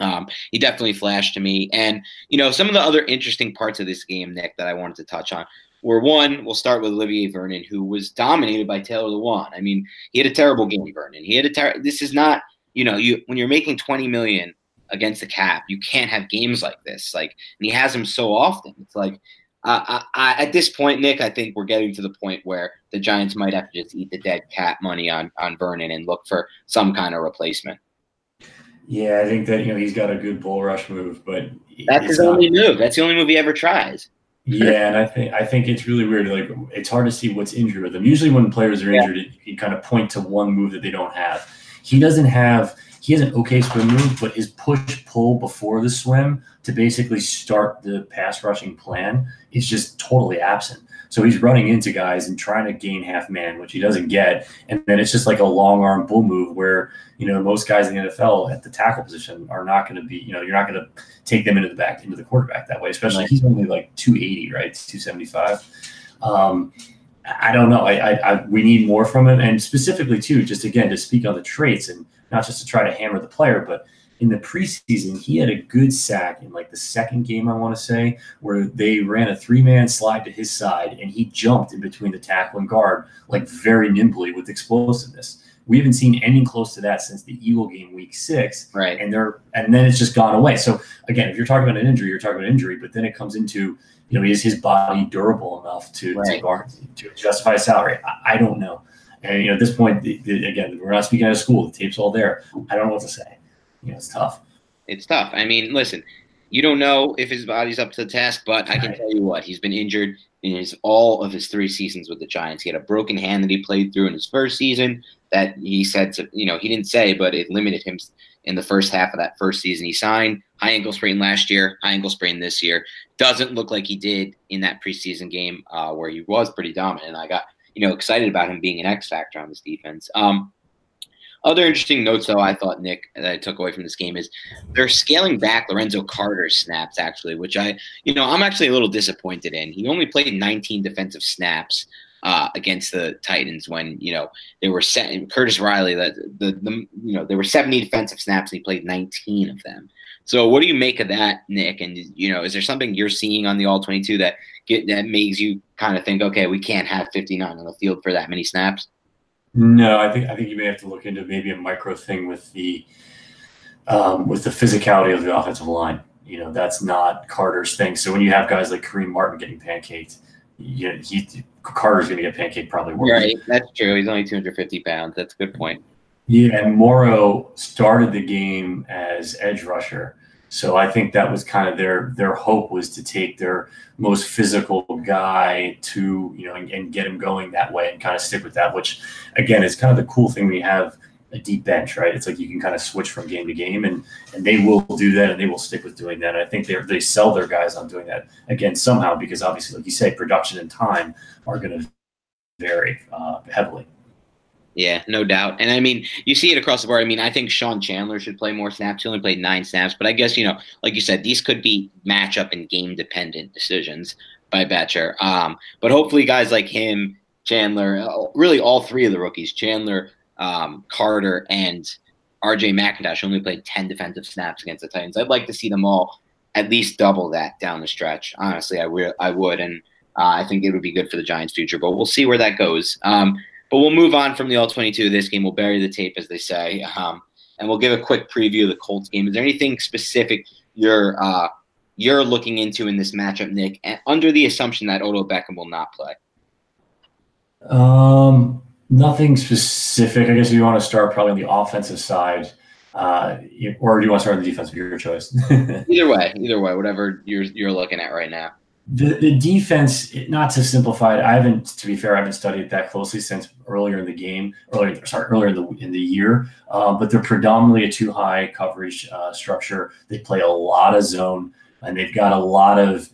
um, he definitely flashed to me. And you know, some of the other interesting parts of this game, Nick, that I wanted to touch on were one. We'll start with Olivier Vernon, who was dominated by Taylor Lewan. I mean, he had a terrible game, Vernon. He had a ter- This is not, you know, you when you're making 20 million against the cap, you can't have games like this. Like, and he has them so often. It's like. Uh, I, I, at this point, Nick, I think we're getting to the point where the Giants might have to just eat the dead cap money on on Vernon and look for some kind of replacement. Yeah, I think that you know he's got a good bull rush move, but That's his not- only move. That's the only move he ever tries. Yeah, and I think I think it's really weird. Like it's hard to see what's injured with him. Usually, when players are Yeah. injured, you can kind of point to one move that they don't have. He doesn't have. He has an okay swim move, but his push pull before the swim to basically start the pass rushing plan is just totally absent. So he's running into guys and trying to gain half man, which he doesn't get. And then it's just like a long arm bull move where, you know, most guys in the NFL at the tackle position are not going to be, you know, you're not going to take them into the back, into the quarterback that way, especially he's only like 280, right? 275. Um, I don't know. I, I, I, we need more from him, and specifically too, just again to speak on the traits and not just to try to hammer the player, but in the preseason, he had a good sack in like the second game, I want to say, where they ran a three man slide to his side and he jumped in between the tackle and guard like very nimbly with explosiveness. We haven't seen anything close to that since the Eagle game week six. Right. And they're and then it's just gone away. So again, if you're talking about an injury, you're talking about an injury, but then it comes into, you know, is his body durable enough to, right. to guard to justify salary? I, I don't know. And you know, at this point, the, the, again, we're not speaking out of school. The tape's all there. I don't know what to say you know, it's tough. It's tough. I mean, listen, you don't know if his body's up to the task, but I can tell you what, he's been injured in his all of his three seasons with the Giants. He had a broken hand that he played through in his first season that he said to, you know, he didn't say, but it limited him in the first half of that first season. He signed high ankle sprain last year, high ankle sprain this year. Doesn't look like he did in that preseason game uh, where he was pretty dominant. I got, you know, excited about him being an X factor on this defense. Um, other interesting notes, though, I thought Nick that I took away from this game is they're scaling back Lorenzo Carter's snaps actually, which I, you know, I'm actually a little disappointed in. He only played 19 defensive snaps uh, against the Titans when you know they were set. Curtis Riley, that the, the you know there were 70 defensive snaps and he played 19 of them. So what do you make of that, Nick? And you know, is there something you're seeing on the All 22 that get that makes you kind of think, okay, we can't have 59 on the field for that many snaps? No, I think I think you may have to look into maybe a micro thing with the um, with the physicality of the offensive line. You know, that's not Carter's thing. So when you have guys like Kareem Martin getting pancaked, you know, he Carter's going to get pancaked probably worse. Right, that's true. He's only 250 pounds. That's a good point. Yeah, and Morrow started the game as edge rusher. So I think that was kind of their their hope was to take their most physical guy to you know and, and, get him going that way and kind of stick with that. Which again is kind of the cool thing when you have a deep bench, right? It's like you can kind of switch from game to game, and and they will do that and they will stick with doing that. And I think they they sell their guys on doing that again somehow because obviously, like you say, production and time are going to vary uh, heavily. Yeah, no doubt. And I mean, you see it across the board. I mean, I think Sean Chandler should play more snaps. He only played nine snaps, but I guess, you know, like you said, these could be matchup and game dependent decisions by Bettcher. Um, but hopefully, guys like him, Chandler, really all three of the rookies, Chandler, um, Carter, and RJ McIntosh only played 10 defensive snaps against the Titans. I'd like to see them all at least double that down the stretch. Honestly, I, I would. And uh, I think it would be good for the Giants' future, but we'll see where that goes. Um, but we'll move on from the all 22 of this game. We'll bury the tape, as they say, um, and we'll give a quick preview of the Colts game. Is there anything specific you're uh, you're looking into in this matchup, Nick, under the assumption that Odell Beckham will not play? Um, nothing specific. I guess you want to start probably on the offensive side, uh, or do you want to start on the defensive? Your choice. either way, either way, whatever you're you're looking at right now the, the defense, not to simplify it, I haven't, to be fair, I haven't studied that closely since earlier in the game, earlier, sorry, earlier in the in the year. Um, but they're predominantly a two high coverage uh, structure. They play a lot of zone, and they've got a lot of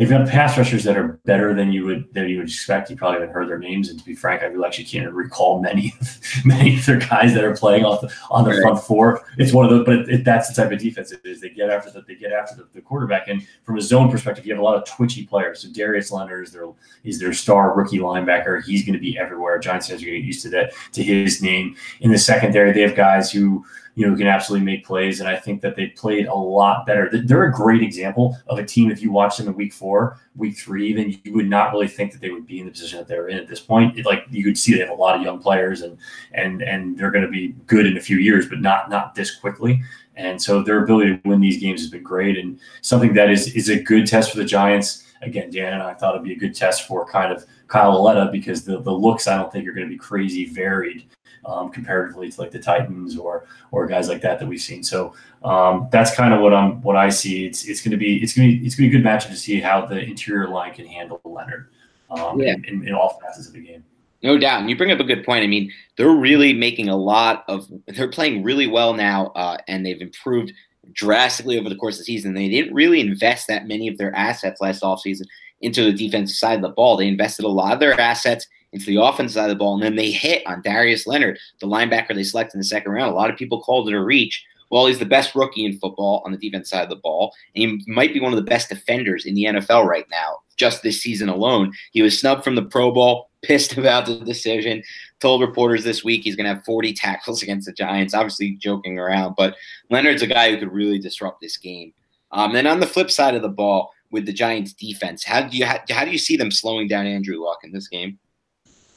they've got pass rushers that are better than you would than you would expect. You probably haven't heard their names, and to be frank, I really actually can't recall many many of their guys that are playing off the, on the right. front four. It's one of those, but it, that's the type of defense it is. They get after the, they get after the, the, quarterback, and from a zone perspective, you have a lot of twitchy players. So Darius Leonard is their is their star rookie linebacker. He's going to be everywhere. Giants fans are going to get used to that to his name. In the secondary, they have guys who you know, who can absolutely make plays. And I think that they played a lot better. They're a great example of a team. If you watch them in week four, week three, even you would not really think that they would be in the position that they're in at this point. It, like you could see, they have a lot of young players, and and and they're going to be good in a few years, but not not this quickly. And so their ability to win these games has been great, and something that is is a good test for the Giants. Again, Dan and I thought it'd be a good test for kind of Kyle Lauletta because the, the looks I don't think are going to be crazy varied um, comparatively to like the Titans or or guys like that that we've seen. So um, that's kind of what I'm what I see. It's it's going to be it's going to be it's going to be a good matchup to see how the interior line can handle Leonard um, yeah. in, in, in all facets of the game. No doubt. And you bring up a good point. I mean, they're really making a lot of, they're playing really well now, uh, and they've improved drastically over the course of the season. They didn't really invest that many of their assets last offseason into the defensive side of the ball. They invested a lot of their assets into the offensive side of the ball, and then they hit on Darius Leonard, the linebacker they selected in the second round. A lot of people called it a reach. Well, he's the best rookie in football on the defense side of the ball, and he might be one of the best defenders in the NFL right now, just this season alone. He was snubbed from the Pro Bowl, pissed about the decision, told reporters this week he's going to have 40 tackles against the Giants, obviously joking around, but Leonard's a guy who could really disrupt this game. Um, and on the flip side of the ball, with the Giants defense, how do you how, how do you see them slowing down Andrew Luck in this game?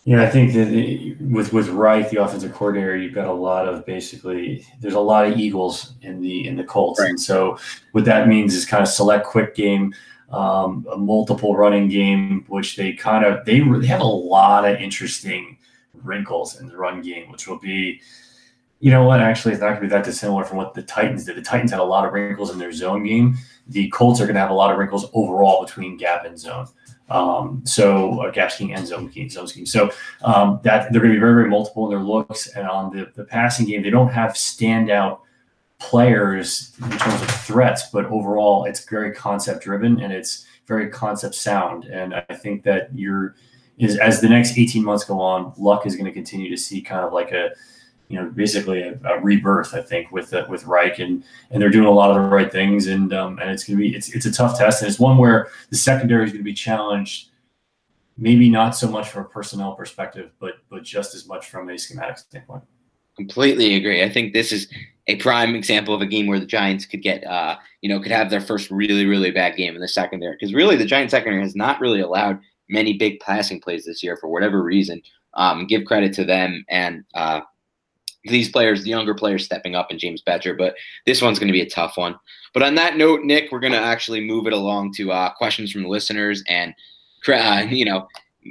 Yeah, I think that with with Reich, the offensive coordinator, you've got a lot of basically there's a lot of Eagles in the in the Colts, right. and so what that means is kind of select quick game, um, a multiple running game, which they kind of they, they have a lot of interesting wrinkles in the run game, which will be, you know what, actually it's not going to be that dissimilar from what the Titans did. The Titans had a lot of wrinkles in their zone game. The Colts are going to have a lot of wrinkles overall between gap and zone. Um, so uh, gap scheme and zone scheme, zone scheme. So um, that they're going to be very, very multiple in their looks. And on the, the passing game, they don't have standout players in terms of threats, but overall, it's very concept driven and it's very concept sound. And I think that you're is as the next 18 months go on, Luck is going to continue to see kind of like a you know, basically a, a, rebirth, I think, with uh, with Reich, and and they're doing a lot of the right things, and um, and it's gonna be it's it's a tough test, and it's one where the secondary is gonna be challenged, maybe not so much from a personnel perspective, but but just as much from a schematic standpoint. Completely agree. I think this is a prime example of a game where the Giants could get, uh, you know, could have their first really, really bad game in the secondary. Because really, the Giants secondary has not really allowed many big passing plays this year for whatever reason. Um, give credit to them, and uh, these players, the younger players stepping up, and James Bettcher. But this one's going to be a tough one. But on that note, Nick, we're going to actually move it along to uh, questions from the listeners, and uh, you know,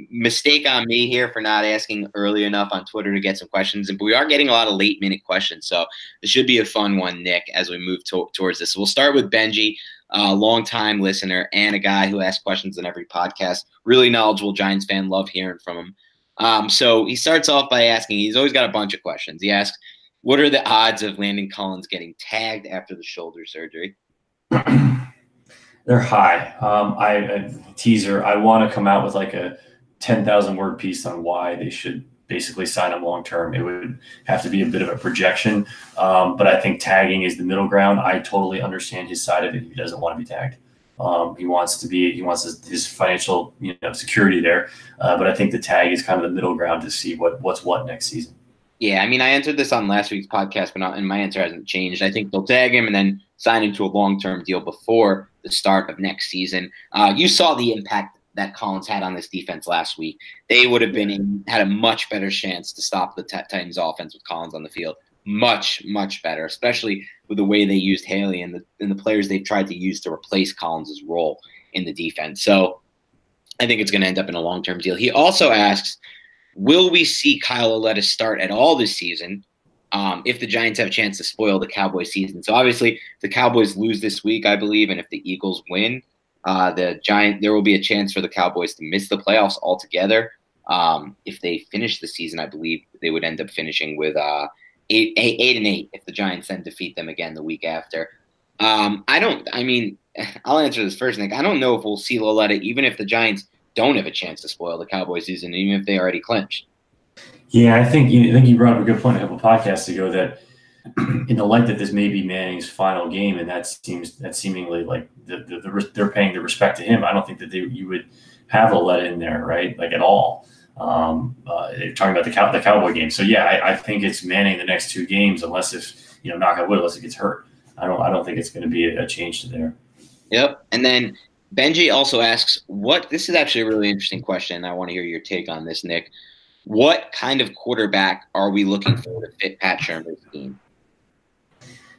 mistake on me here for not asking early enough on Twitter to get some questions. And but we are getting a lot of late minute questions, so this should be a fun one, Nick, as we move to- towards this. So we'll start with Benji. A long-time listener and a guy who asks questions in every podcast. Really knowledgeable Giants fan. Love hearing from him. Um, so he starts off by asking, he's always got a bunch of questions. He asks, What are the odds of Landon Collins getting tagged after the shoulder surgery? They're high. Um, I, a teaser. I want to come out with like a ten thousand word piece on why they should basically sign him long term. It would have to be a bit of a projection, um, but I think tagging is the middle ground. I totally understand his side of it. He doesn't want to be tagged. Um, he wants to be, he wants his, his financial, you know, security there. Uh, but I think the tag is kind of the middle ground to see what what's what next season. Yeah, I mean, I answered this on last week's podcast, but not, and my answer hasn't changed. I think they'll tag him and then sign him to a long-term deal before the start of next season. Uh, you saw the impact that Collins had on this defense last week. They would have been in, had a much better chance to stop the Titans' offense with Collins on the field much, much better, especially with the way they used Haley and the and the players they've tried to use to replace Collins's role in the defense. So I think it's going to end up in a long term deal. He also asks, will we see Kyle Lauletta start at all this season? Um, if the Giants have a chance to spoil the Cowboys season. So obviously, the Cowboys lose this week, I believe, and if the Eagles win, uh, the Giant there will be a chance for the Cowboys to miss the playoffs altogether. Um, if they finish the season, I believe they would end up finishing with uh, eight, eight, eight and eight if the Giants then defeat them again the week after. Um, I don't. I mean, I'll answer this first, Nick. I don't know if we'll see Lauletta, even if the Giants don't have a chance to spoil the Cowboys season, even if they already clinched. Yeah, I think I think you brought up a good point a couple podcasts ago that in the light that this may be Manning's final game, and that seems that seemingly like the, the, the, they're paying the respect to him. I don't think that they you would have a let in there, right? Like at all. Um, uh, talking about the cow, the Cowboy game. So yeah, I, I, think it's Manning the next two games, unless if you know knock on wood, unless it gets hurt. I don't I don't think it's going to be a, a change to there. Yep. And then Benji also asks, what? This is actually a really interesting question. I want to hear your take on this, Nick. What kind of quarterback are we looking for to fit Pat Shurmur's team?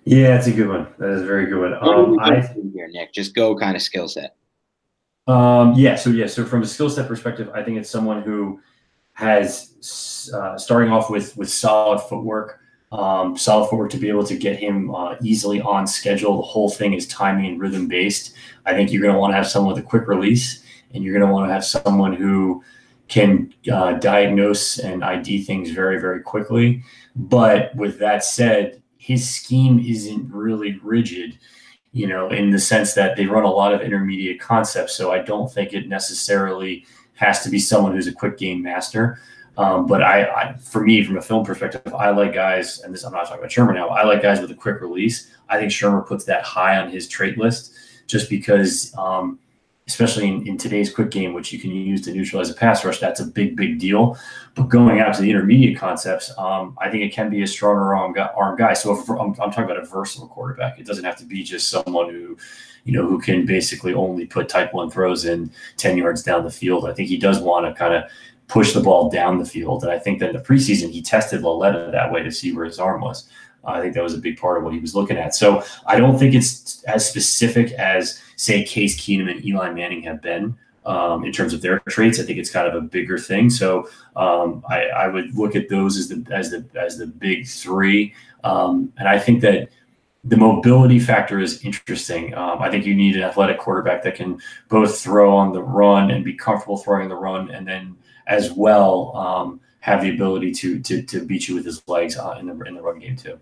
Yeah, it's a good one. That is a very good one. Um, I here, Nick. Just go kind of skill set. Um, yeah. So yeah. So from a skill set perspective, I think it's someone who has uh, starting off with with solid footwork, um, solid footwork to be able to get him uh, easily on schedule. The whole thing is timing and rhythm based. I think you're going to want to have someone with a quick release, and you're going to want to have someone who can uh, diagnose and ID things very, very quickly. But with that said, his scheme isn't really rigid, you know, in the sense that they run a lot of intermediate concepts. So I don't think it necessarily has to be someone who's a quick game master. Um, but I, I, for me, from a film perspective, I like guys, and this I'm not talking about Shurmur now. I like guys with a quick release. I think Shurmur puts that high on his trait list, just because um, especially in, in today's quick game, which you can use to neutralize a pass rush, that's a big, big deal. But going out to the intermediate concepts, um, I think it can be a stronger arm, arm guy. So if, I'm, I'm, talking about a versatile quarterback. It doesn't have to be just someone who, you know, who can basically only put type one throws in 10 yards down the field. I think he does want to kind of push the ball down the field. And I think that in the preseason, he tested Lauletta that way to see where his arm was. I think that was a big part of what he was looking at. So I don't think it's as specific as say Case Keenum and Eli Manning have been um, in terms of their traits. I think it's kind of a bigger thing. So um, I, I, would look at those as the as the as the big three. Um, and I think that the mobility factor is interesting. Um, I think you need an athletic quarterback that can both throw on the run and be comfortable throwing the run, and then as well um, have the ability to to to beat you with his legs uh, in the in the run game too.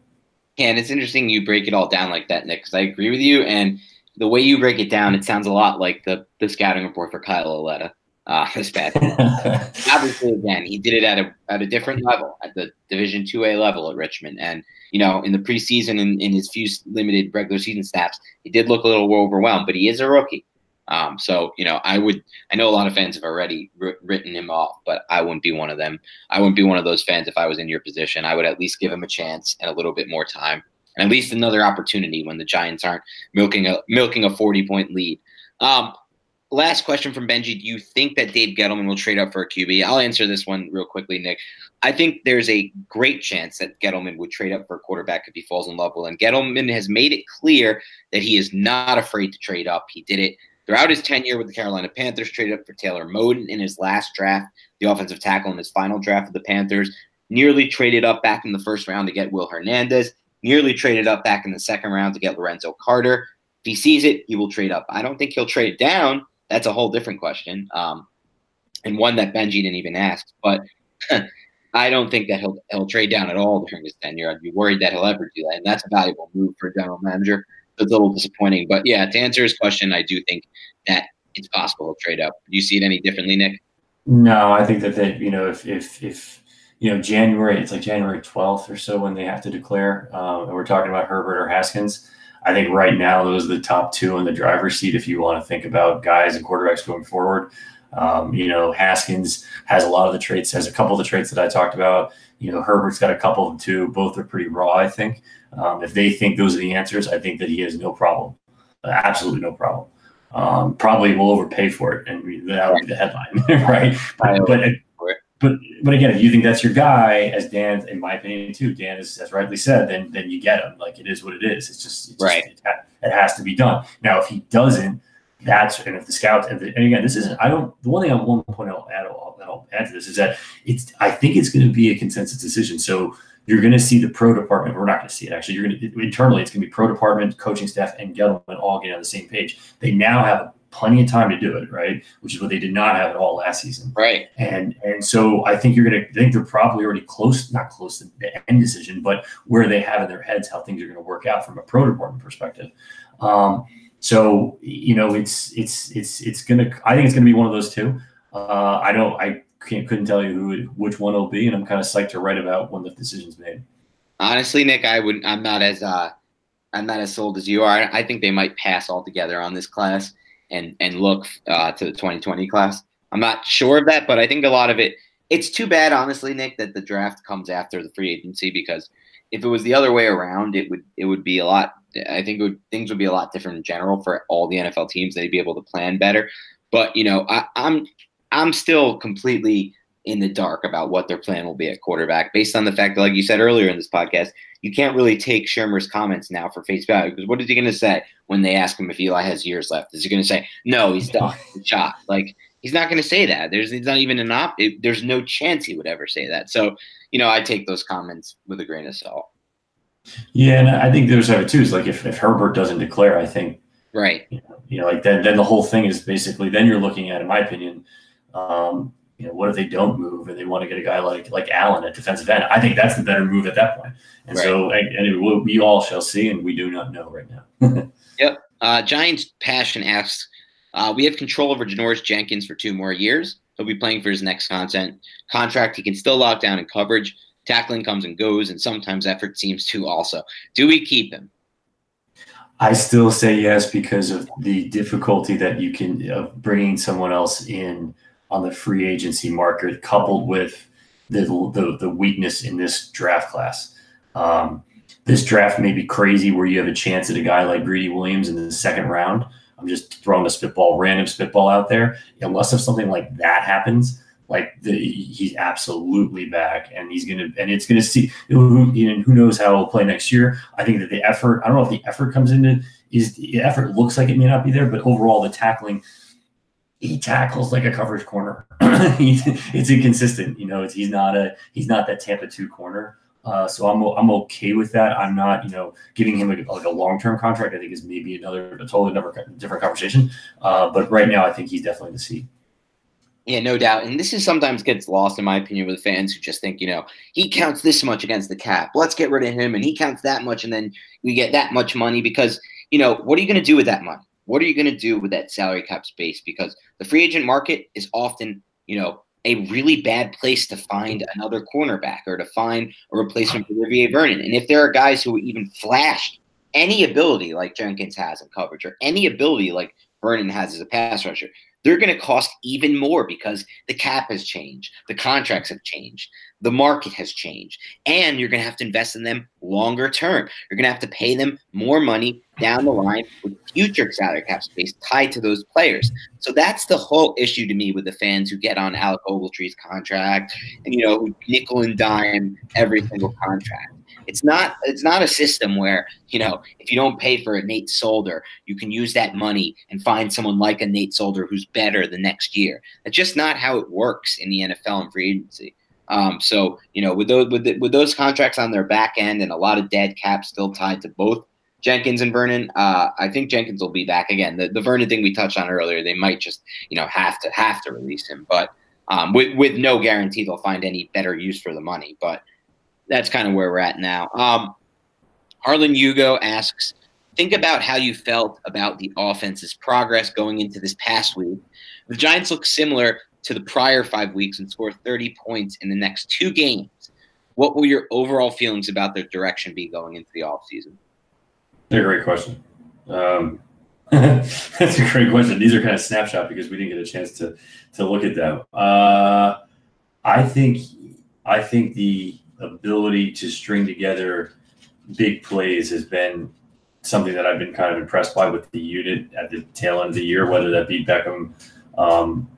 Yeah, and it's interesting you break it all down like that, Nick, because I agree with you. And the way you break it down, it sounds a lot like the the scouting report for Kyle Lauletta. Uh, this bad. Obviously, again, he did it at a at a different level, at the Division Two A level at Richmond, and you know, in the preseason and in his few limited regular season snaps, he did look a little overwhelmed, but he is a rookie. Um, so you know, I would. I know a lot of fans have already r- written him off, but I wouldn't be one of them. I wouldn't be one of those fans if I was in your position. I would at least give him a chance and a little bit more time, at least another opportunity when the Giants aren't milking a milking a forty point lead. Um, last question from Benji: Do you think that Dave Gettleman will trade up for a QB? I'll answer this one real quickly, Nick. I think there's a great chance that Gettleman would trade up for a quarterback if he falls in love with him. Gettleman has made it clear that he is not afraid to trade up. He did it Throughout his tenure with the Carolina Panthers, traded up for Taylor Moton in his last draft, the offensive tackle in his final draft of the Panthers, nearly traded up back in the first round to get Will Hernandez, nearly traded up back in the second round to get Lorenzo Carter. If he sees it, he will trade up. I don't think he'll trade down. That's a whole different question, um, and one that Benji didn't even ask. But I don't think that he'll he'll trade down at all during his tenure. I'd be worried that he'll ever do that, and that's a valuable move for a general manager it's a little disappointing. But yeah, to answer his question, I do think that it's possible to trade up. Do you see it any differently, Nick? No, I think that that you know if if if you know January, it's like January twelfth or so when they have to declare, um, and we're talking about Herbert or Haskins. I think right now those are the top two in the driver's seat if you want to think about guys and quarterbacks going forward. Um, you know, Haskins has a lot of the traits, has a couple of the traits that I talked about. You know, Herbert's got a couple of them too. Both are pretty raw, I think. Um, if they think those are the answers, I think that he has no problem, absolutely no problem. Um, probably will overpay for it, and that would be the headline, right? But, but but but again, if you think that's your guy, as Dan, in my opinion too, Dan has, has rightly said, then then you get him. Like it is what it is. It's just, it's right. Just, it, has to be done. Now, if he doesn't, that's and if the scouts and, the, and, again, this isn't. I don't. The one thing I to point out that I'll add to this is that it's. I think it's going to be a consensus decision. So you're going to see the pro department. We're not going to see it actually. You're going to internally. It's going to be pro department, coaching staff, and Gettleman all getting on the same page. They now have plenty of time to do it, right? Which is what they did not have at all last season, right? And and so I think you're going to I think they're probably already close, not close to the end decision, but where they have in their heads how things are going to work out from a pro department perspective. Um, so you know, it's it's it's it's gonna. I think it's going to be one of those two. Uh, I don't. I can't, couldn't tell you who which one it'll be, and I'm kind of psyched to write about when the decision's made. Honestly, Nick, I would. I'm not as uh, I'm not as sold as you are. I think they might pass altogether on this class and and look uh, to the 2020 class. I'm not sure of that, but I think a lot of it. It's too bad, honestly, Nick, that the draft comes after the free agency because if it was the other way around, it would it would be a lot. I think would, things would be a lot different in general for all the NFL teams. They'd be able to plan better. But you know, I, I'm I'm still completely in the dark about what their plan will be at quarterback based on the fact that, like you said earlier in this podcast, you can't really take Shurmur's comments now for face value because what is he going to say when they ask him if Eli has years left? Is he going to say, no, he's done, shot? Like, he's not going to say that. There's not even an op. It, there's no chance he would ever say that. So, you know, I take those comments with a grain of salt. Yeah, and I think there's other too. Is like if, if Herbert doesn't declare, I think right. You know, you know, like then then the whole thing is basically then you're looking at, in my opinion, um, you know, what if they don't move and they want to get a guy like like Allen at defensive end? I think that's the better move at that point. And right. so, anyway, we, we all shall see, and we do not know right now. yep. Uh, Giants Passion asks, uh, we have control over Janoris Jenkins for two more years. He'll be playing for his next content contract. He can still lock down in coverage. Tackling comes and goes, and sometimes effort seems to also. Do we keep him? I still say yes because of the difficulty that you can of bringing someone else in on the free agency market, coupled with the the, the weakness in this draft class. Um, this draft may be crazy where you have a chance at a guy like Greedy Williams in the second round. I'm just throwing a spitball, random spitball out there. Unless if something like that happens, like the, he's absolutely back, and he's gonna and it's gonna see. Who, who knows how he'll play next year? I think that the effort. I don't know if the effort comes into is the effort looks like it may not be there, but overall the tackling. He tackles like a coverage corner. it's inconsistent, you know. He's not a he's not that Tampa two corner. Uh, so I'm I'm okay with that. I'm not, you know, giving him like, like a long term contract. I think is maybe another a totally different conversation. Uh, but right now, I think he's definitely the seat. Yeah, no doubt. And this is sometimes gets lost, in my opinion, with fans who just think, you know, he counts this much against the cap. Let's get rid of him. And he counts that much. And then we get that much money because, you know, what are you going to do with that money? What are you going to do with that salary cap space? Because the free agent market is often, you know, a really bad place to find another cornerback or to find a replacement for Olivier Vernon. And if there are guys who even flashed any ability like Jenkins has in coverage or any ability like Vernon has as a pass rusher, they're going to cost even more because the cap has changed, the contracts have changed, the market has changed, and you're going to have to invest in them longer term. You're going to have to pay them more money down the line with future salary cap space tied to those players. So that's the whole issue to me with the fans who get on Alec Ogletree's contract and you know nickel and dime every single contract. It's not it's not a system where, you know, if you don't pay for a Nate Solder, you can use that money and find someone like a Nate Solder who's better the next year. That's just not how it works in the NFL and free agency. Um, so you know, with those with, the, with those contracts on their back end and a lot of dead cap still tied to both Jenkins and Vernon, uh, I think Jenkins will be back again. The, the Vernon thing we touched on earlier, they might just you know have to have to release him, but um, with with no guarantee they'll find any better use for the money. But that's kind of where we're at now. Um, Harlan Hugo asks, think about how you felt about the offense's progress going into this past week. The Giants look similar to the prior five weeks and score 30 points in the next two games. What will your overall feelings about their direction be going into the offseason? a great question. Um, that's a great question. These are kind of snapshot because we didn't get a chance to to look at them. Uh, I think I think the ability to string together big plays has been something that I've been kind of impressed by with the unit at the tail end of the year, whether that be Beckham, um,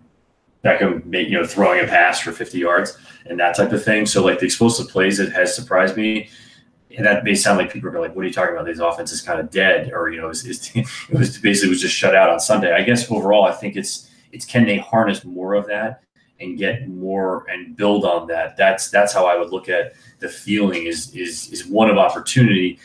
Beckham, you know, throwing a pass for 50 yards and that type of thing. So like the explosive plays, it has surprised me. And that may sound like people are like, "What are you talking about? These offense is kind of dead," or you know, it, it was basically was just shut out on Sunday. I guess overall, I think it's it's can they harness more of that and get more and build on that. That's that's how I would look at the feeling is is is one of opportunity.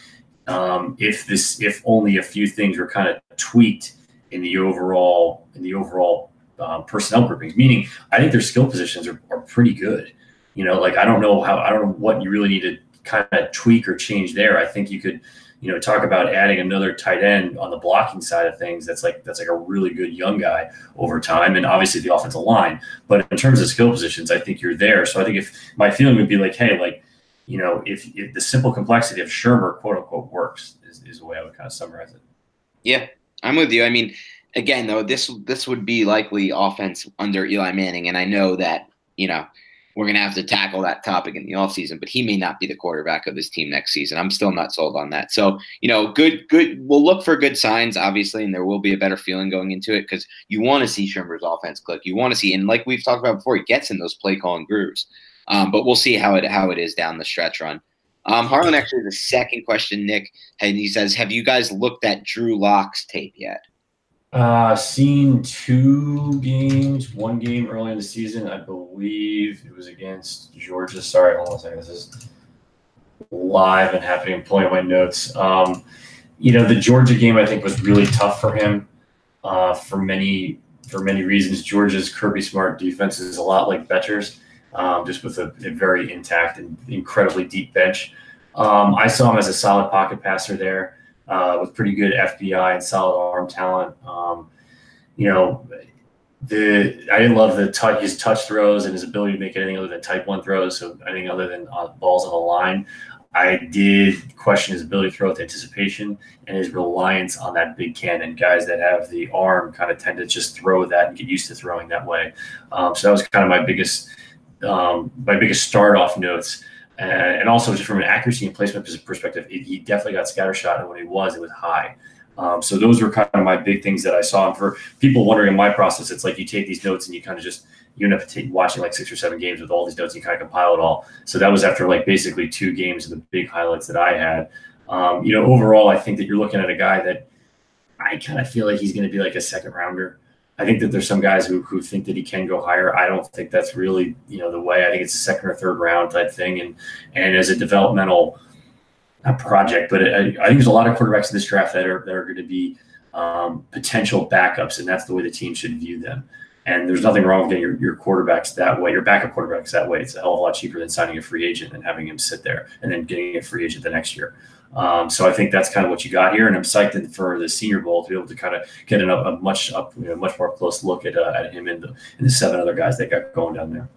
Um, if this if only a few things were kind of tweaked in the overall in the overall um, personnel groupings, meaning I think their skill positions are, are pretty good. You know, like I don't know how I don't know what you really need to kind of tweak or change there. I think you could you know, talk about adding another tight end on the blocking side of things. That's like that's like a really good young guy over time, and obviously the offensive line. But in terms of skill positions, I think you're there. So I think if my feeling would be like, hey, like you know, if, if the simple complexity of Shurmur, quote unquote, works, is, is the way I would kind of summarize it. Yeah, I'm with you. I mean, again, though, this this would be likely offense under Eli Manning, and I know that you know we're going to have to tackle that topic in the offseason, but he may not be the quarterback of this team next season. I'm still not sold on that. So, you know, good, good. We'll look for good signs, obviously, and there will be a better feeling going into it because you want to see Shurmur's offense click. You want to see, and like we've talked about before, he gets in those play calling grooves. Um, but we'll see how it how it is down the stretch run. Um, Harlan actually the second question, Nick, and he says, "Have you guys looked at Drew Lock's tape yet?" Uh, seen two games. One game early in the season, I believe it was against Georgia. Sorry, hold on a second. This is live and happening. I'm pulling my notes. Um, you know, the Georgia game I think was really tough for him uh, for many for many reasons. Georgia's Kirby Smart defense is a lot like Bettcher's, um, just with a, a, very intact and incredibly deep bench. Um, I saw him as a solid pocket passer there uh, with pretty good FBI and solid arm talent. Um, you know, the I didn't love the touch, his touch throws and his ability to make anything other than type one throws. So anything other than uh, balls on the line. I did question his ability to throw with anticipation and his reliance on that big cannon. Guys that have the arm kind of tend to just throw that and get used to throwing that way. Um, so that was kind of my biggest um, my biggest start off notes. Uh, and also just from an accuracy and placement perspective, it, he definitely got scatter shot, and when he was, it was high. Um, so those were kind of my big things that I saw. And for people wondering in my process, it's like you take these notes and you kind of just you end up t- watching like six or seven games with all these notes and you kind of compile it all. So that was after like basically two games of the big highlights that I had. Um, you know, overall, I think that you're looking at a guy that I kind of feel like he's going to be like a second rounder. I think that there's some guys who, who think that he can go higher. I don't think that's really, you know, the way. I think it's a second or third round type thing. And and as a developmental project, but I, I think there's a lot of quarterbacks in this draft that are that are going to be um, potential backups, and that's the way the team should view them. And there's nothing wrong with getting your, your quarterbacks that way, your backup quarterbacks that way. It's a hell of a lot cheaper than signing a free agent and having him sit there and then getting a free agent the next year. Um, so I think that's kind of what you got here, and I'm psyched for the Senior Bowl to be able to kind of get an, a much up, you know, much more close look at uh, at him and the, and the seven other guys that got going down there.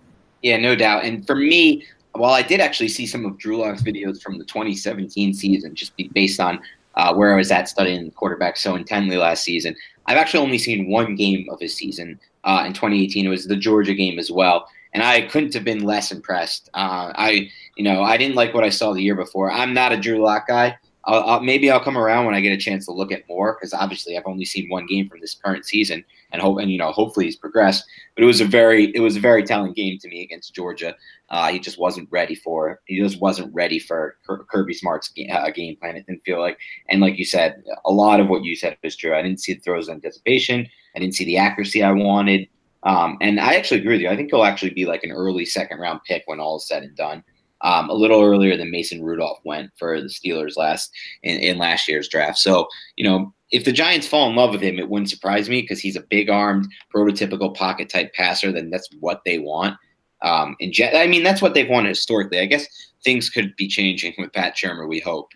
Yeah, no doubt. And for me, while I did actually see some of Drew Lock's videos from the 2017 season, just based on uh, where I was at studying quarterback so intently last season, I've actually only seen one game of his season uh, in 2018. It was the Georgia game as well, and I couldn't have been less impressed. Uh, I, you know, I didn't like what I saw the year before. I'm not a Drew Lock guy. I'll, I'll, maybe I'll come around when I get a chance to look at more because obviously I've only seen one game from this current season, and hope and you know hopefully he's progressed. But it was a very it was a very telling game to me against Georgia. Uh, he just wasn't ready for he just wasn't ready for Kirby Smart's game, uh, game plan. It didn't feel like, and like you said, a lot of what you said is true. I didn't see the throws anticipation. I didn't see the accuracy I wanted. Um, and I actually agree with you. I think he'll actually be like an early second round pick when all is said and done um, a little earlier than Mason Rudolph went for the Steelers last in, in last year's draft. So you know, if the Giants fall in love with him, it wouldn't surprise me because he's a big armed, prototypical pocket type passer. Then that's what they want. Um, and Je- I mean, that's what they've wanted historically. I guess things could be changing with Pat Shurmur. We hope,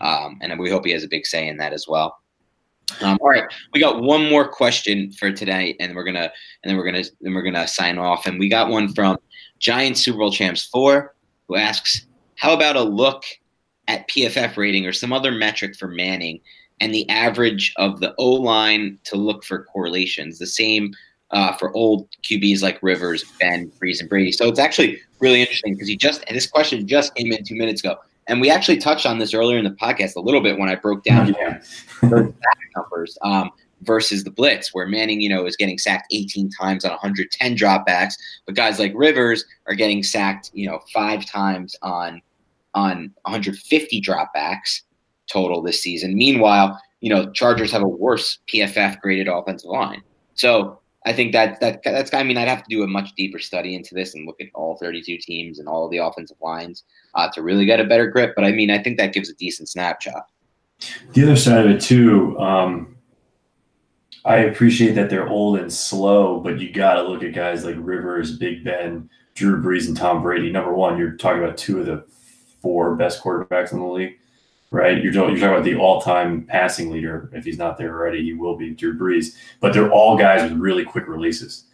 um, and we hope he has a big say in that as well. Um, all right, we got one more question for today, and we're gonna and then we're gonna then we're gonna sign off. And we got one from Giant Super Bowl champs four who asks, How about a look at PFF rating or some other metric for Manning and the average of the O line to look for correlations? The same uh, for old QBs like Rivers, Ben, Brees, and Brady. So it's actually really interesting because he just this question just came in two minutes ago, and we actually touched on this earlier in the podcast a little bit when I broke down yeah. those numbers. Um, versus the blitz, where Manning, you know, is getting sacked 18 times on 110 dropbacks, but guys like Rivers are getting sacked, you know, five times on on 150 dropbacks total this season. Meanwhile, you know, Chargers have a worse PFF graded offensive line. So I think that that that's I mean I'd have to do a much deeper study into this and look at all 32 teams and all the offensive lines uh, to really get a better grip. But I mean I think that gives a decent snapshot. The other side of it too, um, I appreciate that they're old and slow, but you got to look at guys like Rivers, Big Ben, Drew Brees, and Tom Brady. Number one, you're talking about two of the four best quarterbacks in the league, right? You're, you're talking about the all-time passing leader. If he's not there already, he will be Drew Brees. But they're all guys with really quick releases.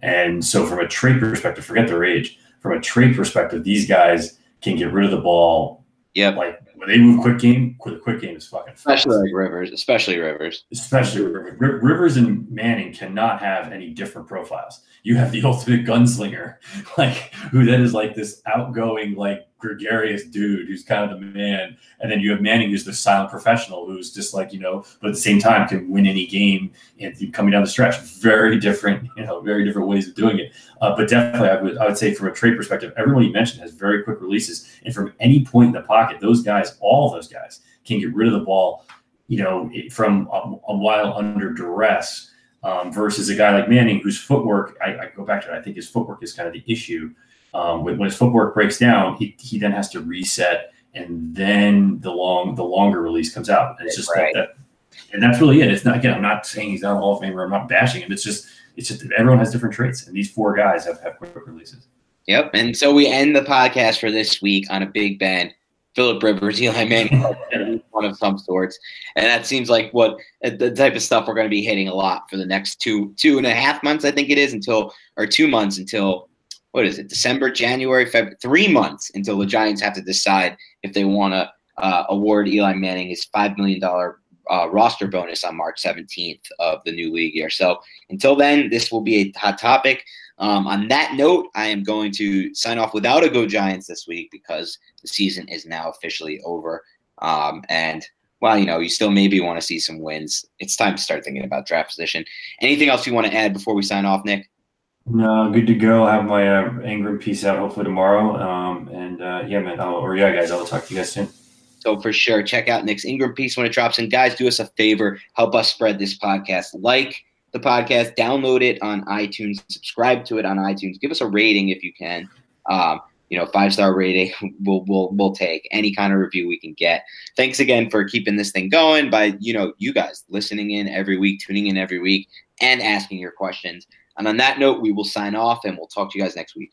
And so, from a trade perspective, forget their age. From a trade perspective, these guys can get rid of the ball. Yeah, like when they move quick game, the quick game is fucking. Especially like Rivers, especially Rivers. Especially Rivers. Rivers and Manning cannot have any different profiles. You have the ultimate gunslinger, like who then is like this outgoing, like gregarious dude who's kind of the man. And then you have Manning, who's the silent professional, who's just like, you know, but at the same time can win any game and coming down the stretch. Very different, you know, very different ways of doing it. Uh, but definitely, I would, I would say from a trade perspective, everyone you mentioned has very quick releases. And from any point in the pocket, those guys, all those guys, can get rid of the ball, you know, from a, a while under duress. Um, versus a guy like Manning, whose footwork, I, I, go back to it, I think his footwork is kind of the issue um, when, when his footwork breaks down, he, he then has to reset, and then the long the longer release comes out. And it's just right. that, that, and that's really it. It's not again. I'm not saying he's not a Hall of Famer. I'm not bashing him. It's just it's just everyone has different traits, and these four guys have, have quick releases. Yep. And so we end the podcast for this week on a Big Ben. Philip Rivers, Eli Manning, one of some sorts, and that seems like what uh, the type of stuff we're going to be hitting a lot for the next two two and a half months. I think it is until or two months until what is it? December, January, February, three months until the Giants have to decide if they want to uh, award Eli Manning his five million dollar uh, roster bonus on March 17th of the new league year. So until then, this will be a hot topic. Um, on that note, I am going to sign off without a Go Giants this week because the season is now officially over. Um, and well, you know, you still maybe want to see some wins. It's time to start thinking about draft position. Anything else you want to add before we sign off, Nick? No, good to go. I have my uh, Engram piece out hopefully tomorrow. Um, and uh, yeah, man, I'll, or yeah, guys, I'll talk to you guys soon. So for sure, check out Nick's Engram piece when it drops. And guys, do us a favor, help us spread this podcast. Like the podcast, download it on iTunes, subscribe to it on iTunes, give us a rating if you can. Um, you know, five star rating, we'll we'll we'll take any kind of review we can get. Thanks again for keeping this thing going by you know you guys listening in every week, tuning in every week, and asking your questions. And on that note, we will sign off, and we'll talk to you guys next week.